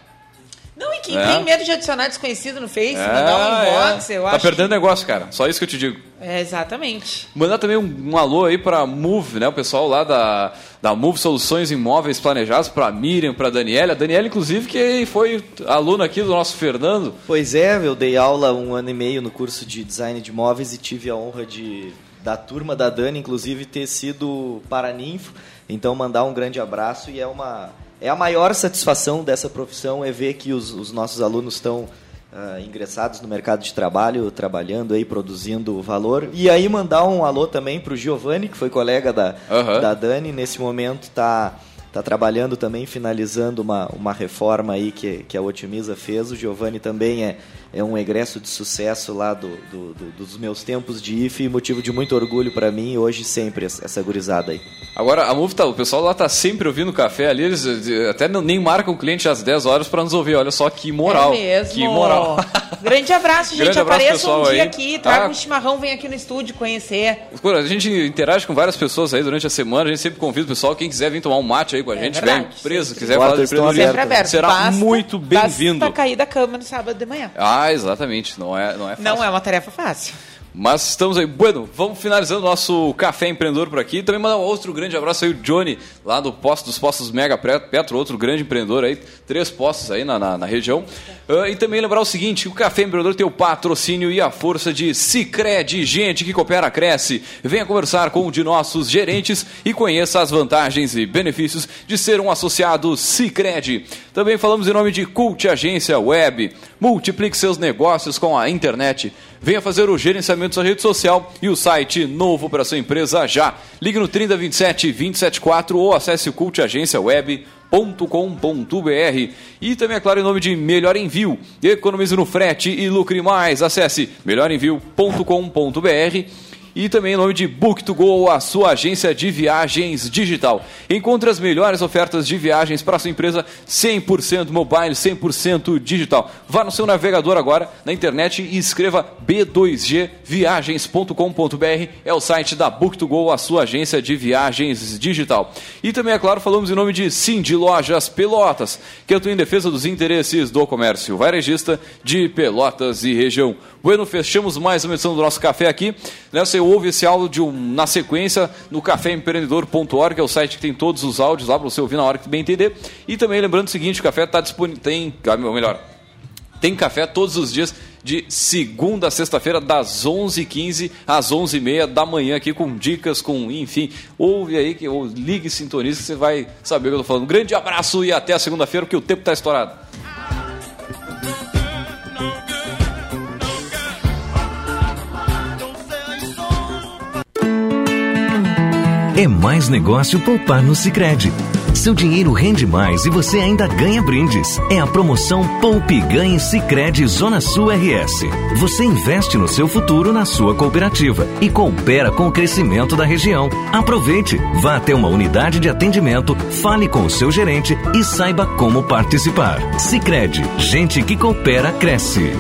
Não, e quem é. tem medo de adicionar desconhecido no Face, é, mandar um inbox, é. eu tá acho. Tá perdendo que... negócio, cara. Só isso que eu te digo. É, exatamente. Mandar também um, um, alô aí pra Move, né? O pessoal lá da, da Move Soluções Imóveis Planejados, pra Miriam, pra Daniela. A Daniela, inclusive, que foi aluna aqui do nosso Fernando. Pois é, eu dei aula um ano e meio no curso de design de imóveis e tive a honra de da turma da Dani, inclusive, ter sido paraninfo. Então, mandar um grande abraço e é uma é a maior satisfação dessa profissão é ver que os, os nossos alunos estão uh, ingressados no mercado de trabalho, trabalhando aí, produzindo valor. E aí mandar um alô também para o Giovanni, que foi colega da, uhum. da Dani, nesse momento está está trabalhando também, finalizando uma, uma reforma aí que, que a Otimiza fez. O Giovanni também é, é um egresso de sucesso lá do, do, do dos meus tempos de IFE e motivo de muito orgulho para mim hoje sempre essa gurizada aí. Agora, a MUF, tá, o pessoal lá tá sempre ouvindo café ali, eles até nem marcam o cliente às 10 horas para nos ouvir. Olha só que moral. É mesmo. Que moral. Grande abraço, gente. Grande abraço, Apareça um dia aí. aqui, traga ah. um chimarrão, vem aqui no estúdio conhecer. A gente interage com várias pessoas aí durante a semana, a gente sempre convida o pessoal, quem quiser vir tomar um mate aí com a é gente, verdade, vem preso, quiser falar de empreendedorismo, será basta, muito bem-vindo. Basta cair da cama no sábado de manhã. Ah, exatamente, não é, não é fácil. Não é uma tarefa fácil. Mas estamos aí. Bueno, vamos finalizando o nosso Café Empreendedor por aqui. Também mandar um outro grande abraço aí, o Johnny, lá do posto dos postos Mega Petro, outro grande empreendedor aí, três postos aí na, na, na região. Uh, e também lembrar o seguinte: o Café Empreendedor tem o patrocínio e a força de Cicred, gente que coopera, cresce. Venha conversar com um de nossos gerentes e conheça as vantagens e benefícios de ser um associado Cicred. Também falamos em nome de Cult Agência Web. Multiplique seus negócios com a internet. Venha fazer o gerenciamento da sua rede social e o site novo para sua empresa já. Ligue no 3027 274 ou acesse o cultagênciaweb.com.br e também, é claro, em nome de Melhor Envio. Economize no frete e lucre mais. Acesse melhorenvio.com.br e também em nome de Book2Go, a sua agência de viagens digital. Encontre as melhores ofertas de viagens para sua empresa 100% mobile, 100% digital. Vá no seu navegador agora na internet e escreva b2gviagens.com.br. É o site da Book2Go, a sua agência de viagens digital. E também, é claro, falamos em nome de Cindy Lojas Pelotas, que atua em defesa dos interesses do comércio varejista de Pelotas e região. Bueno, fechamos mais uma edição do nosso café aqui. Você ouve esse áudio na sequência no caféempreendedor.org, que é o site que tem todos os áudios lá para você ouvir na hora que bem entender. E também lembrando o seguinte, o café está disponível, tem, ou melhor, tem café todos os dias de segunda a sexta-feira, das 11h15 às 11h30 da manhã, aqui com dicas, com, enfim, ouve aí, que, ou ligue e sintonize, que você vai saber o que eu estou falando. Um grande abraço e até a segunda-feira, porque o tempo está estourado. É mais negócio poupar no Sicredi. Seu dinheiro rende mais e você ainda ganha brindes. É a promoção Poupe Ganhe Sicredi Zona Sul RS. Você investe no seu futuro na sua cooperativa e coopera com o crescimento da região. Aproveite, vá até uma unidade de atendimento, fale com o seu gerente e saiba como participar. Sicredi, gente que coopera cresce.